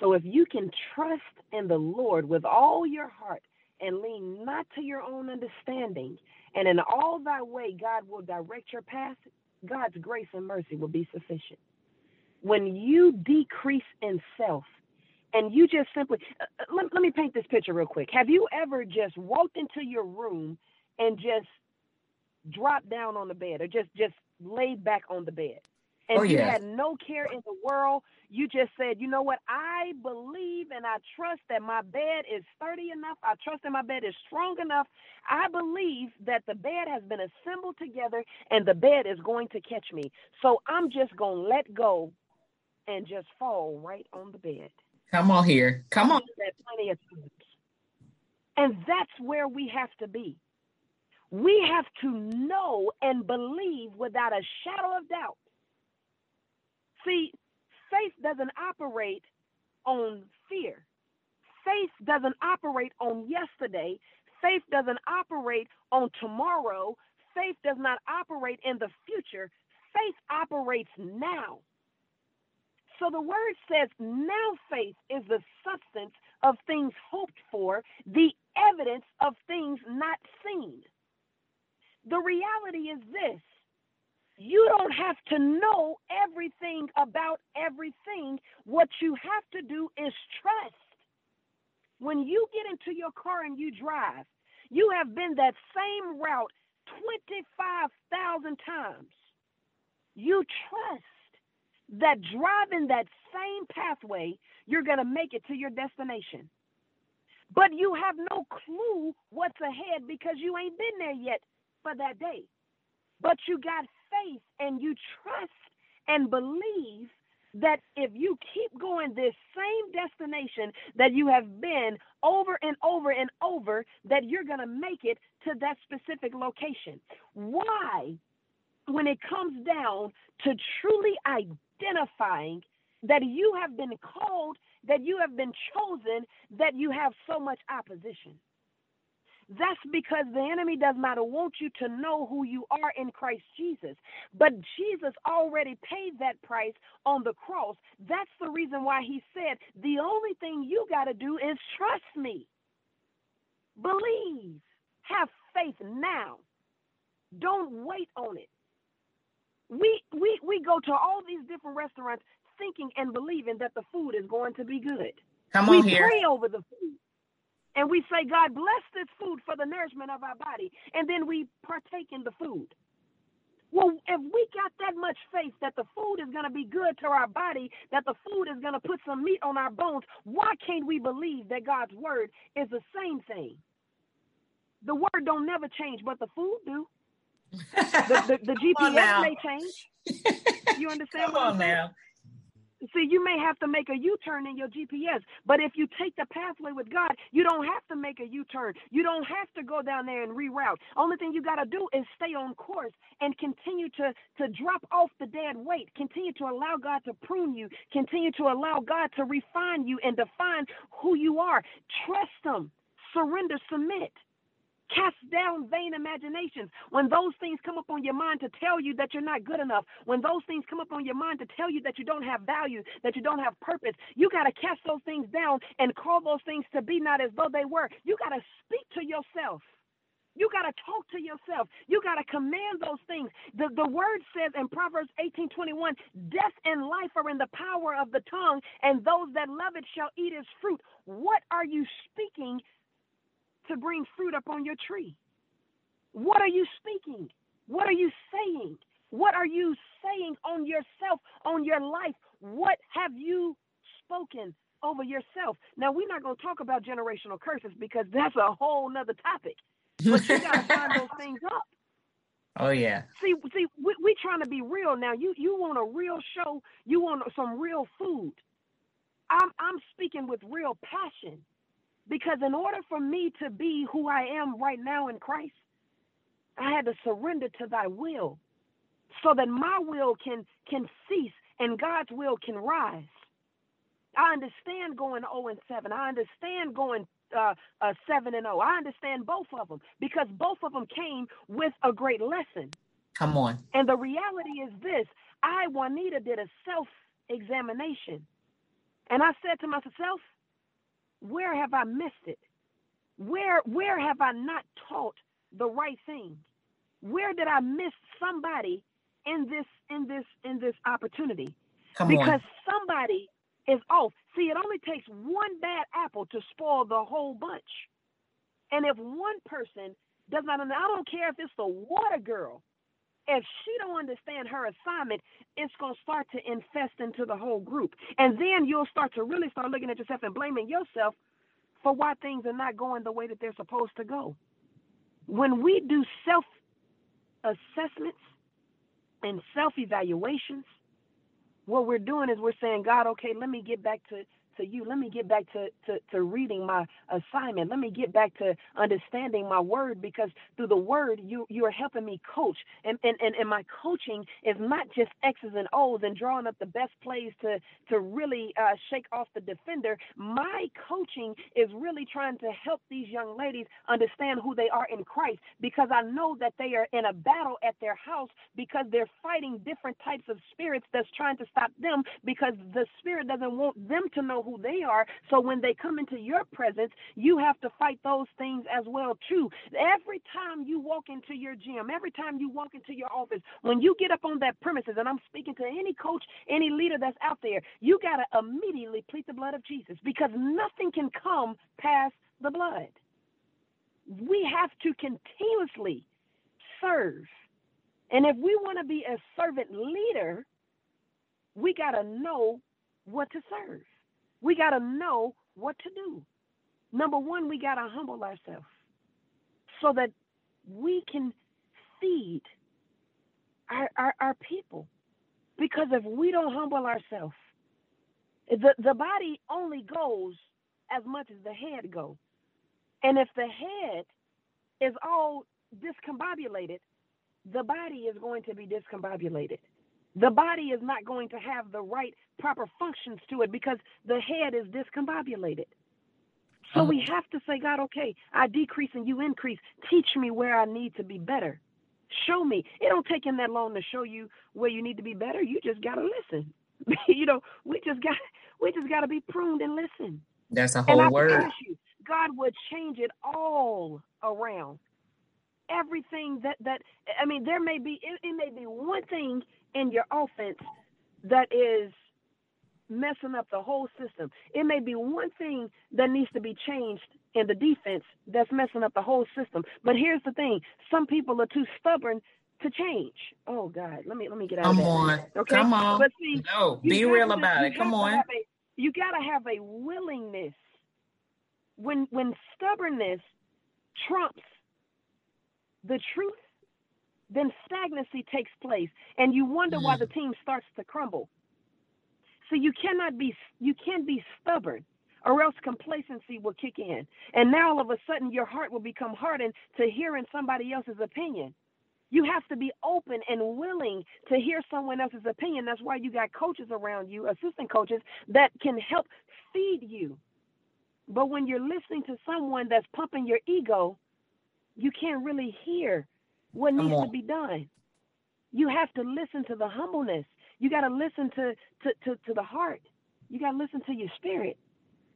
So if you can trust in the Lord with all your heart and lean not to your own understanding, and in all thy way God will direct your path, God's grace and mercy will be sufficient. When you decrease in self and you just simply uh, let, let me paint this picture real quick have you ever just walked into your room and just dropped down on the bed or just just laid back on the bed and Oh, you had no care in the world. You just said, you know what? I believe and I trust that my bed is sturdy enough. I trust that my bed is strong enough. I believe that the bed has been assembled together and the bed is going to catch me. So I'm just going to let go and just fall right on the bed. Come on here. Come on. Plenty of times. And that's where we have to be. We have to know and believe without a shadow of doubt. See, faith doesn't operate on fear. Faith doesn't operate on yesterday. Faith doesn't operate on tomorrow. Faith does not operate in the future. Faith operates now. So the word says, now faith is the substance of things hoped for, the evidence of things not seen. The reality is this you don't have to know everything about everything. What you have to do is trust. When you get into your car and you drive, you have been that same route 25,000 times. You trust that driving that same pathway, you're going to make it to your destination. But you have no clue what's ahead because you ain't been there yet for that day. But you got faith and you trust and believe that if you keep going this same destination that you have been over and over and over, that you're going to make it to that specific location. Why? When it comes down to truly identifying that you have been called, that you have been chosen, that you have so much opposition. That's because the enemy does not want you to know who you are in Christ Jesus. But Jesus already paid that price on the cross. That's the reason why he said, the only thing you got to do is trust me. Believe. Have faith now. Don't wait on it. We we we go to all these different restaurants thinking and believing that the food is going to be good. Come we on here. pray over the food. And we say, God, bless this food for the nourishment of our body. And then we partake in the food. Well, if we got that much faith that the food is going to be good to our body, that the food is going to put some meat on our bones, why can't we believe that God's word is the same thing? The word don't never change, but the food do. The, the, the GPS may change. You understand Come on now. See, you may have to make a U-turn in your GPS, but if you take the pathway with God, you don't have to make a U-turn. You don't have to go down there and reroute. Only thing you got to do is stay on course and continue to to drop off the dead weight. Continue to allow God to prune you. Continue to allow God to refine you and define who you are. Trust Him. Surrender. Submit. Cast down vain imaginations. When those things come up on your mind to tell you that you're not good enough, when those things come up on your mind to tell you that you don't have value, that you don't have purpose, you got to cast those things down and call those things to be not as though they were. You got to speak to yourself. You got to talk to yourself. You got to command those things. The, the word says in Proverbs 18 21, death and life are in the power of the tongue, and those that love it shall eat its fruit. What are you speaking to bring fruit up on your tree? What are you speaking? What are you saying? What are you saying on yourself, on your life? What have you spoken over yourself? Now, we're not going to talk about generational curses because that's a whole nother topic. But you got to find those things up. oh yeah. See, see, we we trying to be real now. You you want a real show. You want some real food. I'm I'm speaking with real passion because in order for me to be who I am right now in Christ, I had to surrender to Thy will, so that my will can can cease and God's will can rise. I understand going 0 and 7. I understand going uh, uh, 7 and 0. I understand both of them because both of them came with a great lesson. Come on. And the reality is this I, Juanita, did a self examination. And I said to myself, where have I missed it? Where where have I not taught the right thing? Where did I miss somebody in this in this in this opportunity? Come because on. somebody is off. See, it only takes one bad apple to spoil the whole bunch. And if one person does not, I don't care if it's the water girl, if she don't understand her assignment, it's to start to infest into the whole group. And then you'll start to really start looking at yourself and blaming yourself for why things are not going the way that they're supposed to go. When we do self assessments and self evaluations, what we're doing is we're saying, God, okay, let me get back to to you. Let me get back to, to, to reading my assignment. Let me get back to understanding my word because through the word you you are helping me coach. And and, and, and my coaching is not just X's and O's and drawing up the best plays to to really uh, shake off the defender. My coaching is really trying to help these young ladies understand who they are in Christ because I know that they are in a battle at their house because they're fighting different types of spirits that's trying to stop them because the spirit doesn't want them to know who they are. So when they come into your presence, you have to fight those things as well too. Every time you walk into your gym, every time you walk into your office, when you get up on that premises, and I'm speaking to any coach, any leader that's out there, you got to immediately plead the blood of Jesus because nothing can come past the blood. We have to continuously serve. And if we want to be a servant leader, we got to know what to serve. We got to know what to do. Number one, we got to humble ourselves so that we can feed our, our, our people. Because if we don't humble ourselves, the, the body only goes as much as the head goes. And if the head is all discombobulated, the body is going to be discombobulated the body is not going to have the right proper functions to it because the head is discombobulated. So we uh-huh. have to say, God, okay, I decrease and you increase. Teach me where I need to be better. Show me. It don't take him that long to show you where you need to be better. You just gotta listen. you know, we just got we just gotta be pruned and listen. That's a whole and I word. You, God would change it all around. Everything that that I mean, there may be it, it may be one thing in your offense that is messing up the whole system. It may be one thing that needs to be changed in the defense that's messing up the whole system. But here's the thing: some people are too stubborn to change. Oh God, let me let me get out Come of that. on, okay? come on. But see, no, be real to, about it. Come on. A, you got to have a willingness. When when stubbornness trumps the truth then stagnancy takes place and you wonder mm. why the team starts to crumble. So you cannot be you can't be stubborn or else complacency will kick in. And now all of a sudden your heart will become hardened to hearing somebody else's opinion. You have to be open and willing to hear someone else's opinion. That's why you got coaches around you, assistant coaches that can help feed you. But when you're listening to someone that's pumping your ego, you can't really hear what needs to be done. You have to listen to the humbleness. You got to listen to, to, to, to the heart. You got to listen to your spirit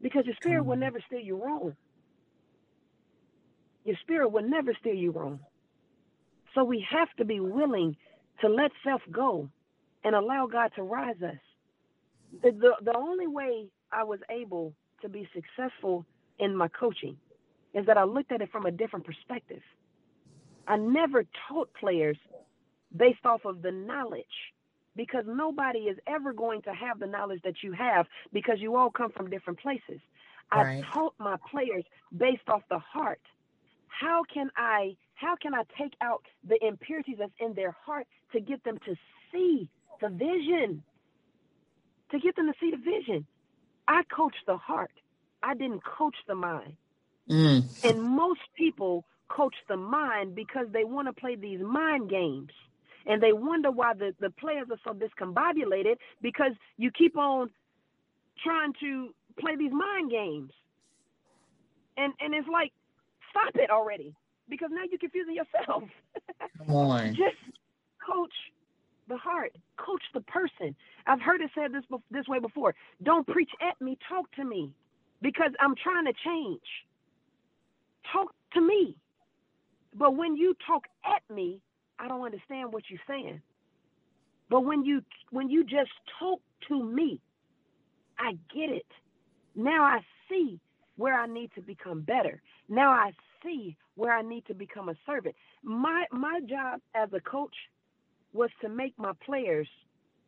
because your spirit will never steer you wrong. Your spirit will never steer you wrong. So we have to be willing to let self go and allow God to rise us. The, the, the only way I was able to be successful in my coaching is that I looked at it from a different perspective. I never taught players based off of the knowledge because nobody is ever going to have the knowledge that you have because you all come from different places. Right. I taught my players based off the heart. How can I how can I take out the impurities that's in their heart to get them to see the vision? To get them to see the vision. I coach the heart. I didn't coach the mind. Mm. And most people coach the mind because they want to play these mind games. And they wonder why the, the players are so discombobulated because you keep on trying to play these mind games. And and it's like, stop it already. Because now you're confusing yourself. Come on. Just coach the heart, coach the person. I've heard it said this this way before. Don't preach at me, talk to me, because I'm trying to change. Talk to me. But when you talk at me, I don't understand what you're saying. But when you when you just talk to me, I get it. Now I see where I need to become better. Now I see where I need to become a servant. My my job as a coach was to make my players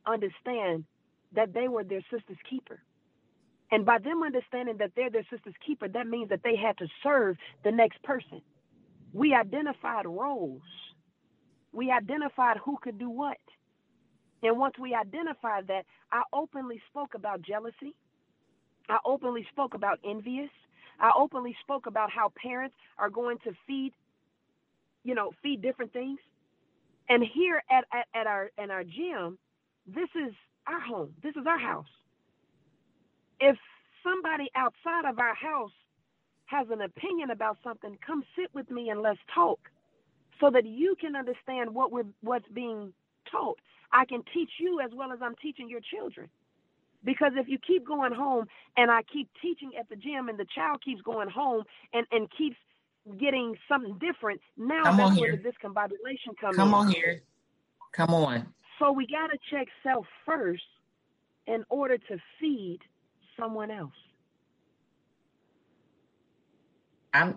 understand that they were their sister's keeper. And by them understanding that they're their sister's keeper, that means that they had to serve the next person. We identified roles. We identified who could do what. And once we identified that, I openly spoke about jealousy. I openly spoke about envious. I openly spoke about how parents are going to feed, you know, feed different things. And here at, at, at our at our gym, this is our home. This is our house. If somebody outside of our house has an opinion about something, come sit with me and let's talk so that you can understand what we're what's being taught. I can teach you as well as I'm teaching your children. Because if you keep going home and I keep teaching at the gym and the child keeps going home and, and keeps getting something different, now Come that's on where here. the discombobulation comes Come in. on here. Come on. So we got to check self first in order to feed someone else. I'm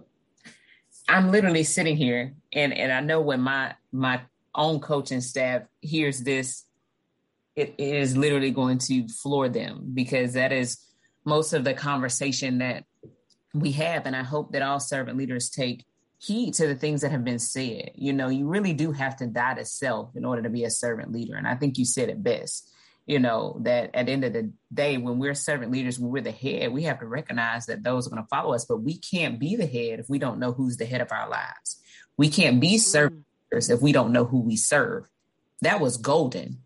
I'm literally sitting here and and I know when my my own coaching staff hears this it is literally going to floor them because that is most of the conversation that we have and I hope that all servant leaders take heed to the things that have been said. You know, you really do have to die to self in order to be a servant leader and I think you said it best. You know, that at the end of the day, when we're servant leaders, when we're the head, we have to recognize that those are going to follow us, but we can't be the head if we don't know who's the head of our lives. We can't be mm. servant leaders if we don't know who we serve. That was golden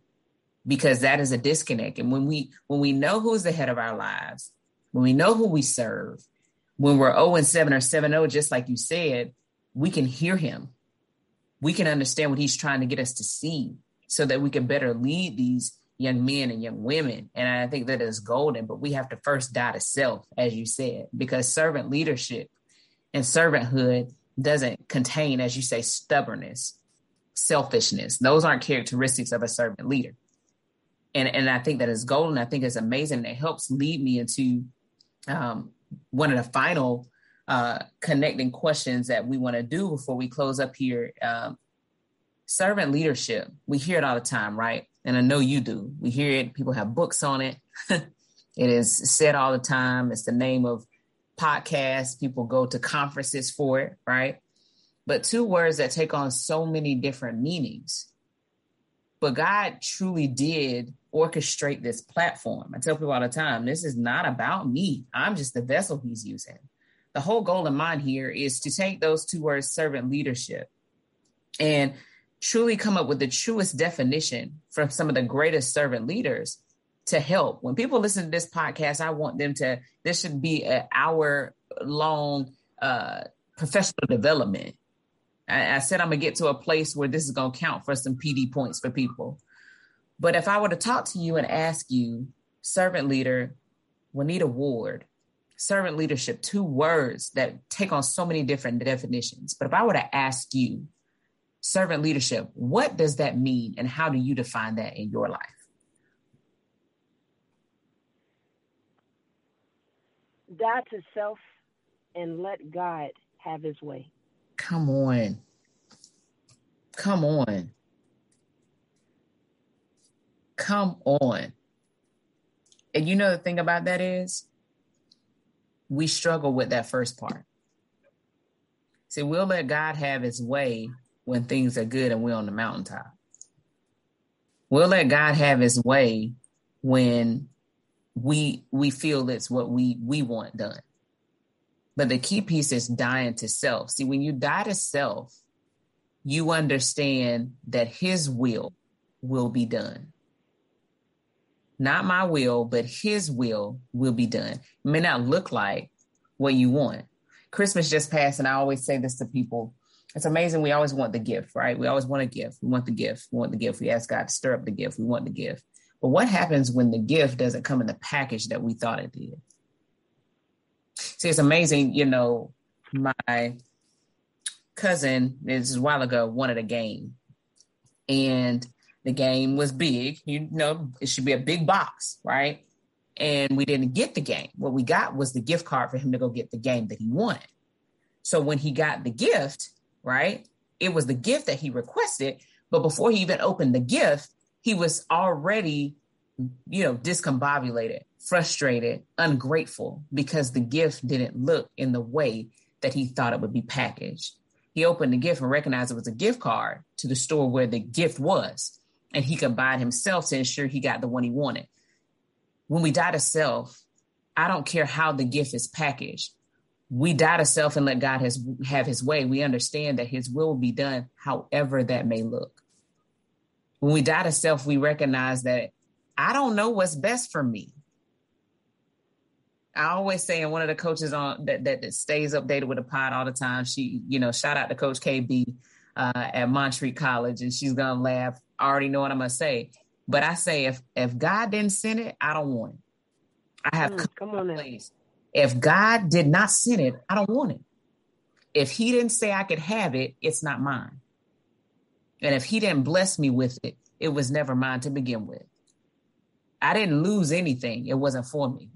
because that is a disconnect. And when we when we know who's the head of our lives, when we know who we serve, when we're 0 and 7 or 7 0, just like you said, we can hear him. We can understand what he's trying to get us to see so that we can better lead these young men and young women. And I think that is golden, but we have to first die to self, as you said, because servant leadership and servanthood doesn't contain, as you say, stubbornness, selfishness. Those aren't characteristics of a servant leader. And, and I think that is golden. I think it's amazing. And It helps lead me into um, one of the final uh, connecting questions that we want to do before we close up here. Um, servant leadership, we hear it all the time, right? And I know you do. We hear it, people have books on it. it is said all the time. It's the name of podcasts. People go to conferences for it, right? But two words that take on so many different meanings. But God truly did orchestrate this platform. I tell people all the time this is not about me, I'm just the vessel He's using. The whole goal in mind here is to take those two words, servant leadership, and truly come up with the truest definition from some of the greatest servant leaders to help. When people listen to this podcast, I want them to, this should be an hour long uh, professional development. I, I said I'm going to get to a place where this is going to count for some PD points for people. But if I were to talk to you and ask you, servant leader, Juanita Ward, servant leadership, two words that take on so many different definitions. But if I were to ask you, servant leadership, what does that mean and how do you define that in your life? Die to self and let God have his way. Come on. Come on. Come on. And you know the thing about that is we struggle with that first part. See, we'll let God have his way when things are good and we're on the mountaintop. We'll let God have his way when we we feel it's what we we want done. But the key piece is dying to self. See, when you die to self, you understand that his will will be done. Not my will, but his will will be done. It may not look like what you want. Christmas just passed, and I always say this to people. It's amazing. We always want the gift, right? We always want a gift. We want the gift. We want the gift. We ask God to stir up the gift. We want the gift. But what happens when the gift doesn't come in the package that we thought it did? See, it's amazing. You know, my cousin, this is a while ago, wanted a game. And the game was big. You know, it should be a big box, right? And we didn't get the game. What we got was the gift card for him to go get the game that he wanted. So when he got the gift, right, it was the gift that he requested, But before he even opened the gift, he was already, you know, discombobulated, frustrated, ungrateful because the gift didn't look in the way that he thought it would be packaged. He opened the gift and recognized it was a gift card to the store where the gift was, and he could buy it himself to ensure he got the one he wanted. When we die to self, I don't care how the gift is packaged. We die to self and let God has, have his way. We understand that his will be done however that may look. When we die to self, we recognize that I don't know what's best for me. I always say, and one of the coaches on that, that, that stays updated with the pod all the time, she, you know, shout out to Coach KB uh, at Montreat College, and she's gonna laugh. I already know what I'm gonna say, but I say if if God didn't send it, I don't want it. I have mm, come on place. If God did not send it, I don't want it. If He didn't say I could have it, it's not mine. And if He didn't bless me with it, it was never mine to begin with. I didn't lose anything. It wasn't for me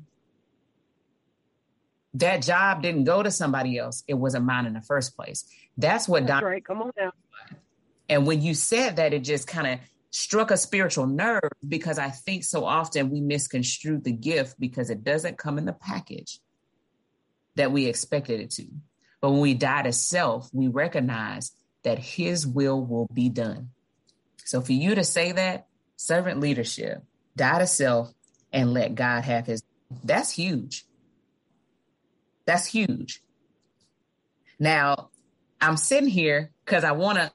that job didn't go to somebody else. It wasn't mine in the first place. That's what That's Don. Right. Come on now. And when you said that, it just kind of struck a spiritual nerve because I think so often we misconstrue the gift because it doesn't come in the package that we expected it to. But when we die to self, we recognize that His will will be done. So for you to say that, servant leadership, die to self, and let God have His, that's huge that's huge. Now, I'm sitting here because I want to.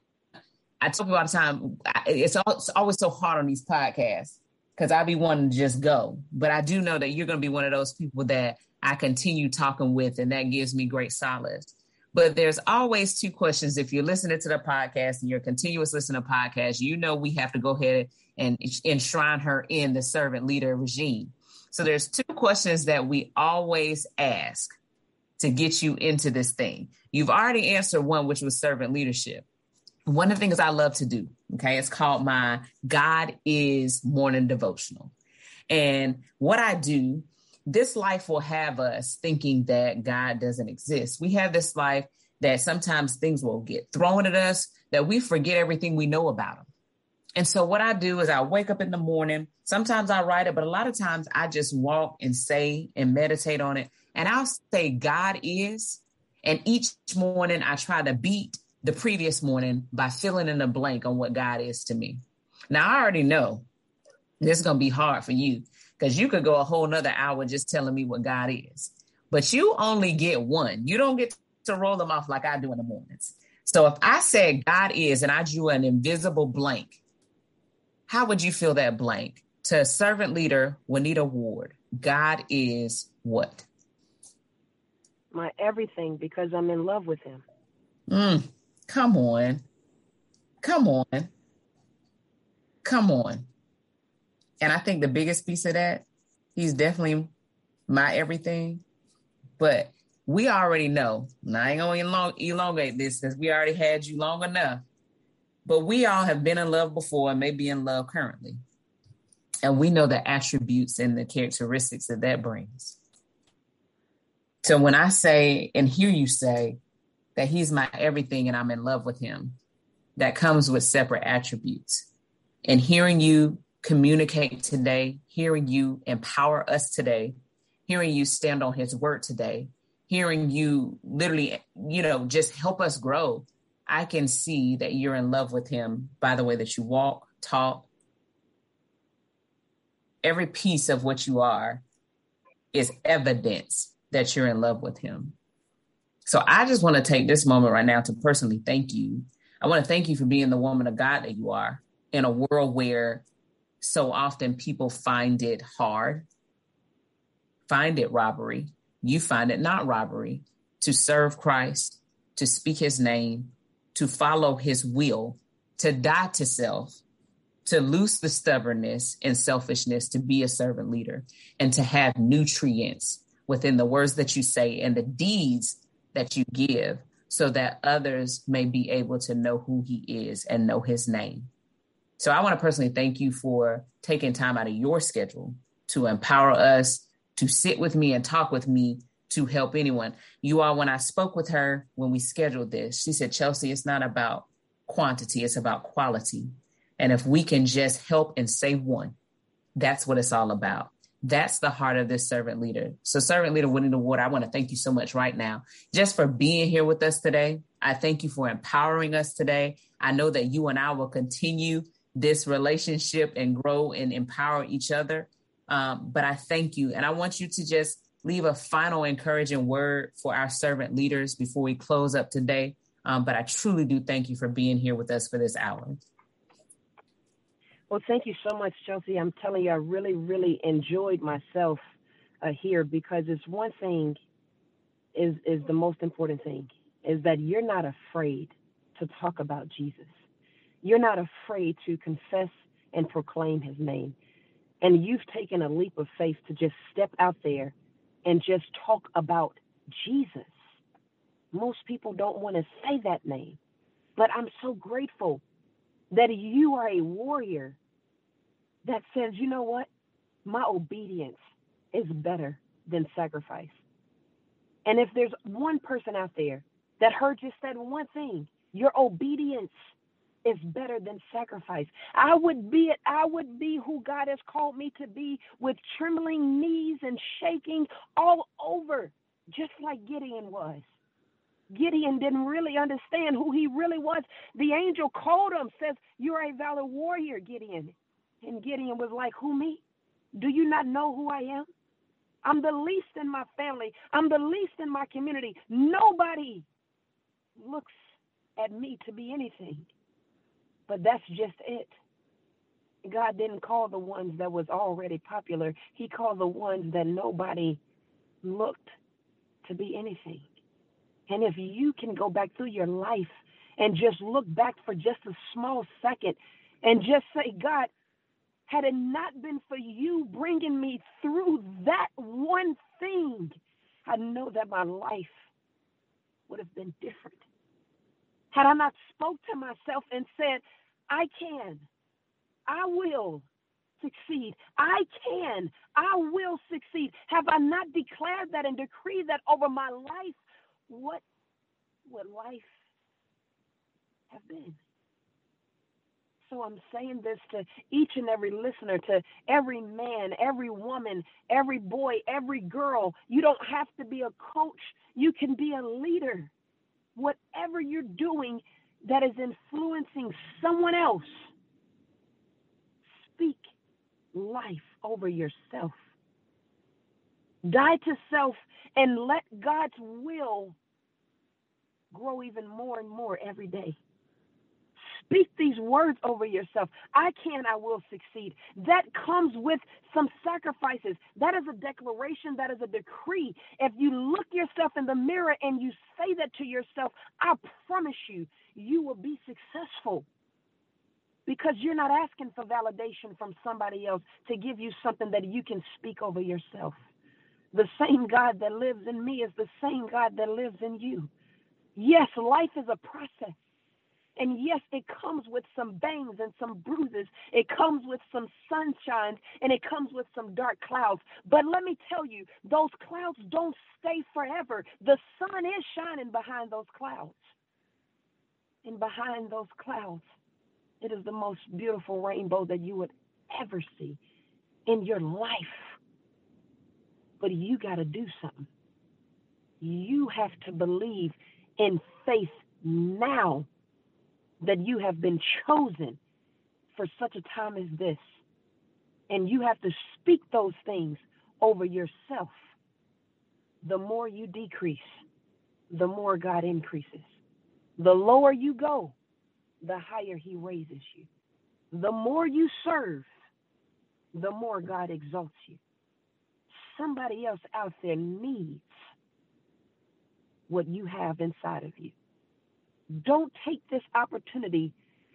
I people all the time, it's, it's always so hard on these podcasts because I be wanting to just go. But I do know that you're going to be one of those people that I continue talking with, and that gives me great solace. But there's always two questions. If you're listening to the podcast and you're a continuous listener to podcasts, you know we have to go ahead and enshrine her in the servant leader regime. So there's two questions that we always ask to get you into this thing. You've already answered one, which was servant leadership. One of the things I love to do, okay, it's called my God is morning devotional. And what I do, this life will have us thinking that God doesn't exist. We have this life that sometimes things will get thrown at us that we forget everything we know about them. And so what I do is I wake up in the morning. Sometimes I write it, but a lot of times I just walk and say and meditate on it. And I'll say God is. And each morning I try to beat the previous morning by filling in the blank on what God is to me. Now I already know this is going to be hard for you because you could go a whole nother hour just telling me what God is. But you only get one. You don't get to roll them off like I do in the mornings. So if I said God is and I drew an invisible blank, how would you fill that blank? To servant leader Juanita Ward, God is what? My everything because I'm in love with him. Mm, come on. Come on. Come on. And I think the biggest piece of that, he's definitely my everything. But we already know, I ain't gonna elongate this because we already had you long enough. But we all have been in love before and may be in love currently. And we know the attributes and the characteristics that that brings. So when I say and hear you say that he's my everything and I'm in love with him, that comes with separate attributes. And hearing you communicate today, hearing you empower us today, hearing you stand on his word today, hearing you literally, you know, just help us grow I can see that you're in love with him by the way that you walk, talk. Every piece of what you are is evidence that you're in love with him. So I just want to take this moment right now to personally thank you. I want to thank you for being the woman of God that you are in a world where so often people find it hard, find it robbery. You find it not robbery to serve Christ, to speak his name, to follow his will, to die to self, to loose the stubbornness and selfishness, to be a servant leader, and to have nutrients within the words that you say and the deeds that you give so that others may be able to know who he is and know his name. So I want to personally thank you for taking time out of your schedule to empower us, to sit with me and talk with me to help anyone. You all, when I spoke with her when we scheduled this, she said, Chelsea, it's not about quantity, it's about quality. And if we can just help and save one, that's what it's all about. That's the heart of this servant leader. So, servant leader Juanita Ward, I want to thank you so much right now just for being here with us today. I thank you for empowering us today. I know that you and I will continue this relationship and grow and empower each other. Um, but I thank you. And I want you to just leave a final encouraging word for our servant leaders before we close up today. Um, but I truly do thank you for being here with us for this hour. Well, thank you so much, Chelsea. I'm telling you, I really, really enjoyed myself uh, here because it's one thing is is the most important thing is that you're not afraid to talk about Jesus. You're not afraid to confess and proclaim his name. And you've taken a leap of faith to just step out there and just talk about Jesus. Most people don't want to say that name, but I'm so grateful that you are a warrior that says, you know what? My obedience is better than sacrifice. And if there's one person out there that heard just that one thing, your obedience is better than sacrifice. I would be it, I would be who God has called me to be with trembling knees and shaking all over, just like Gideon was. Gideon didn't really understand who he really was. The angel called him, says, You're a valor warrior, Gideon. And Gideon was like, Who me? Do you not know who I am? I'm the least in my family. I'm the least in my community. Nobody looks at me to be anything. But that's just it. God didn't call the ones that was already popular. He called the ones that nobody looked to be anything. And if you can go back through your life and just look back for just a small second and just say, God, had it not been for you bringing me through that one thing, I know that my life would have been different. Had I not spoke to myself and said, I can, I will succeed. I can, I will succeed. Have I not declared that and decreed that over my life? What would life have been? So I'm saying this to each and every listener, to every man, every woman, every boy, every girl. You don't have to be a coach, you can be a leader. Whatever you're doing that is influencing someone else, speak life over yourself. Die to self and let God's will grow even more and more every day. Speak these words over yourself. I can, I will succeed. That comes with some sacrifices. That is a declaration, that is a decree. If you look yourself in the mirror and you say that to yourself, I promise you, you will be successful because you're not asking for validation from somebody else to give you something that you can speak over yourself. The same God that lives in me is the same God that lives in you. Yes, life is a process. And yes, it comes with some bangs and some bruises. It comes with some sunshine and it comes with some dark clouds. But let me tell you, those clouds don't stay forever. The sun is shining behind those clouds. And behind those clouds, it is the most beautiful rainbow that you would ever see in your life. But you got to do something. You have to believe in faith now that you have been chosen for such a time as this. And you have to speak those things over yourself. The more you decrease, the more God increases. The lower you go, the higher He raises you. The more you serve, the more God exalts you. Somebody else out there needs what you have inside of you. Don't take this opportunity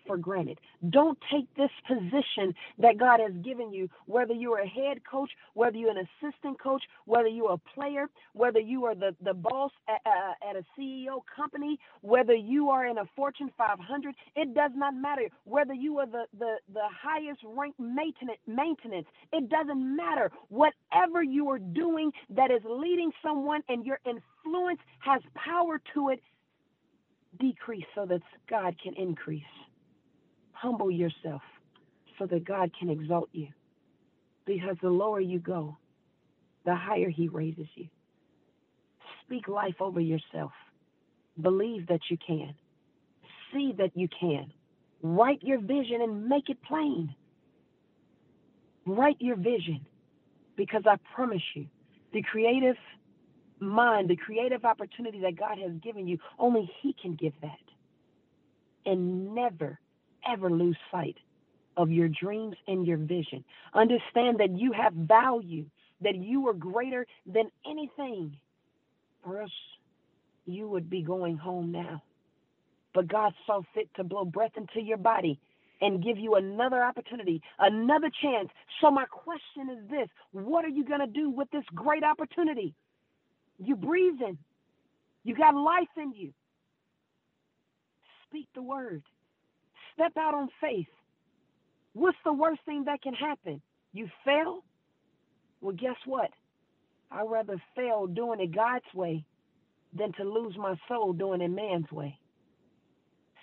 for granted. Don't take this position that God has given you, whether you're a head coach, whether you're an assistant coach, whether you're a player, whether you are the, the boss at, uh, at a CEO company, whether you are in a Fortune 500, it does not matter. Whether you are the, the, the highest ranked maintenance, maintenance, it doesn't matter. Whatever you are doing that is leading someone and your influence has power to it, decrease so that God can increase. Humble yourself so that God can exalt you. Because the lower you go, the higher He raises you. Speak life over yourself. Believe that you can. See that you can. Write your vision and make it plain. Write your vision because I promise you, the creative mind, the creative opportunity that God has given you, only He can give that. And never, ever lose sight of your dreams and your vision. Understand that you have value, that you are greater than anything, or else you would be going home now. But God saw fit to blow breath into your body and give you another opportunity, another chance. So, my question is this what are you going to do with this great opportunity? You're breathing, you got life in you. Speak the word, step out on faith. What's the worst thing that can happen? You fail? Well, guess what? I'd rather fail doing it God's way than to lose my soul doing it man's way.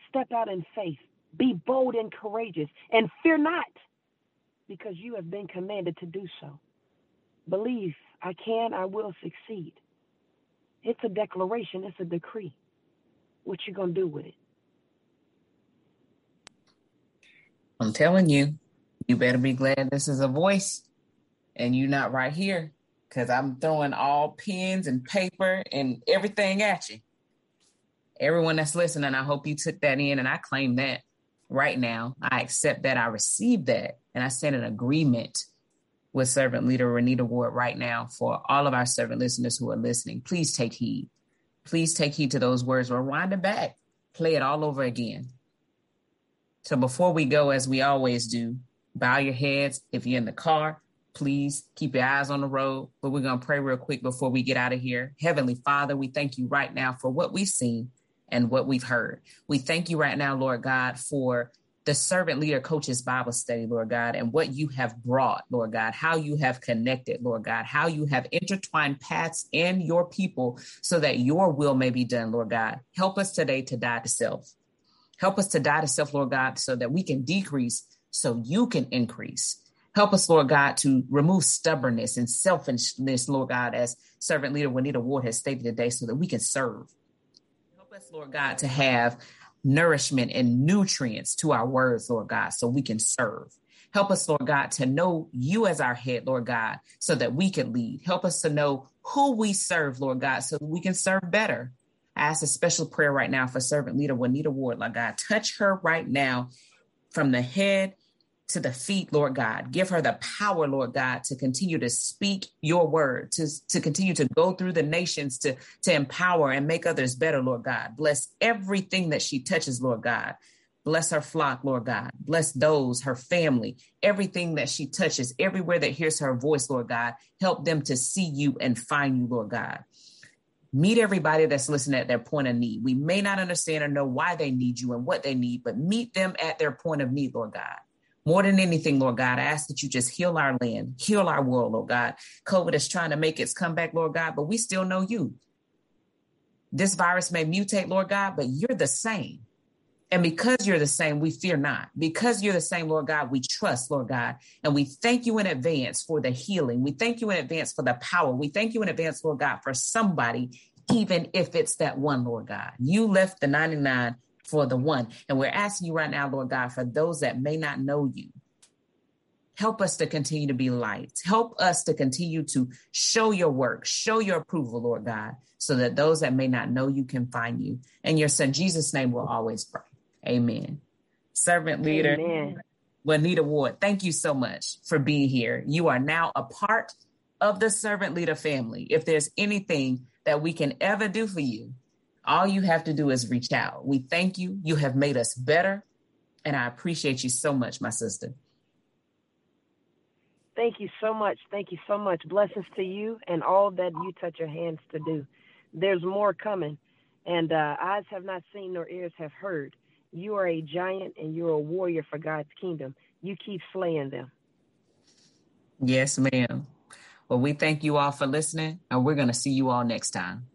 Step out in faith. Be bold and courageous, and fear not, because you have been commanded to do so. Believe I can, I will succeed. It's a declaration, it's a decree. What you gonna do with it? I'm telling you, you better be glad this is a voice and you're not right here because I'm throwing all pens and paper and everything at you. Everyone that's listening, I hope you took that in and I claim that right now. I accept that. I receive that. And I stand an agreement with servant leader Juanita Ward right now for all of our servant listeners who are listening. Please take heed. Please take heed to those words. Rewind it back. Play it all over again. So before we go, as we always do, bow your heads. If you're in the car, please keep your eyes on the road. But we're going to pray real quick before we get out of here. Heavenly Father, we thank you right now for what we've seen and what we've heard. We thank you right now, Lord God, for the servant leader coaches Bible study, Lord God, and what you have brought, Lord God, how you have connected, Lord God, how you have intertwined paths in your people so that your will may be done, Lord God. Help us today to die to self. Help us to die to self, Lord God, so that we can decrease so you can increase. Help us, Lord God, to remove stubbornness and selfishness, Lord God, as servant leader Juanita Ward has stated today, so that we can serve Help us, Lord God, to have nourishment and nutrients to our words, Lord God, so we can serve. Help us, Lord God, to know you as our head, Lord God, so that we can lead. Help us to know who we serve, Lord God, so we can serve better. I ask a special prayer right now for servant leader Juanita Ward, Lord God. Touch her right now from the head to the feet, Lord God. Give her the power, Lord God, to continue to speak your word, to, to continue to go through the nations, to, to empower and make others better, Lord God. Bless everything that she touches, Lord God. Bless her flock, Lord God. Bless those, her family, everything that she touches, everywhere that hears her voice, Lord God. Help them to see you and find you, Lord God. Meet everybody that's listening at their point of need. We may not understand or know why they need you and what they need, but meet them at their point of need, Lord God. More than anything, Lord God, I ask that you just heal our land, heal our world, Lord God. COVID is trying to make its comeback, Lord God, but we still know you. This virus may mutate, Lord God, but you're the same. And because you're the same, we fear not. Because you're the same, Lord God, we trust, Lord God. And we thank you in advance for the healing. We thank you in advance for the power. We thank you in advance, Lord God, for somebody, even if it's that one, Lord God. You left the 99 for the one. And we're asking you right now, Lord God, for those that may not know you, help us to continue to be lights. Help us to continue to show your work, show your approval, Lord God, so that those that may not know you can find you. In your son Jesus' name, we'll always pray. Amen. Servant leader, Amen. Juanita Ward, thank you so much for being here. You are now a part of the servant leader family. If there's anything that we can ever do for you, all you have to do is reach out. We thank you. You have made us better. And I appreciate you so much, my sister. Thank you so much. Thank you so much. Blessings to you and all that you touch your hands to do. There's more coming, and uh, eyes have not seen nor ears have heard. You are a giant and you're a warrior for God's kingdom. You keep slaying them. Yes, ma'am. Well, we thank you all for listening, and we're going to see you all next time.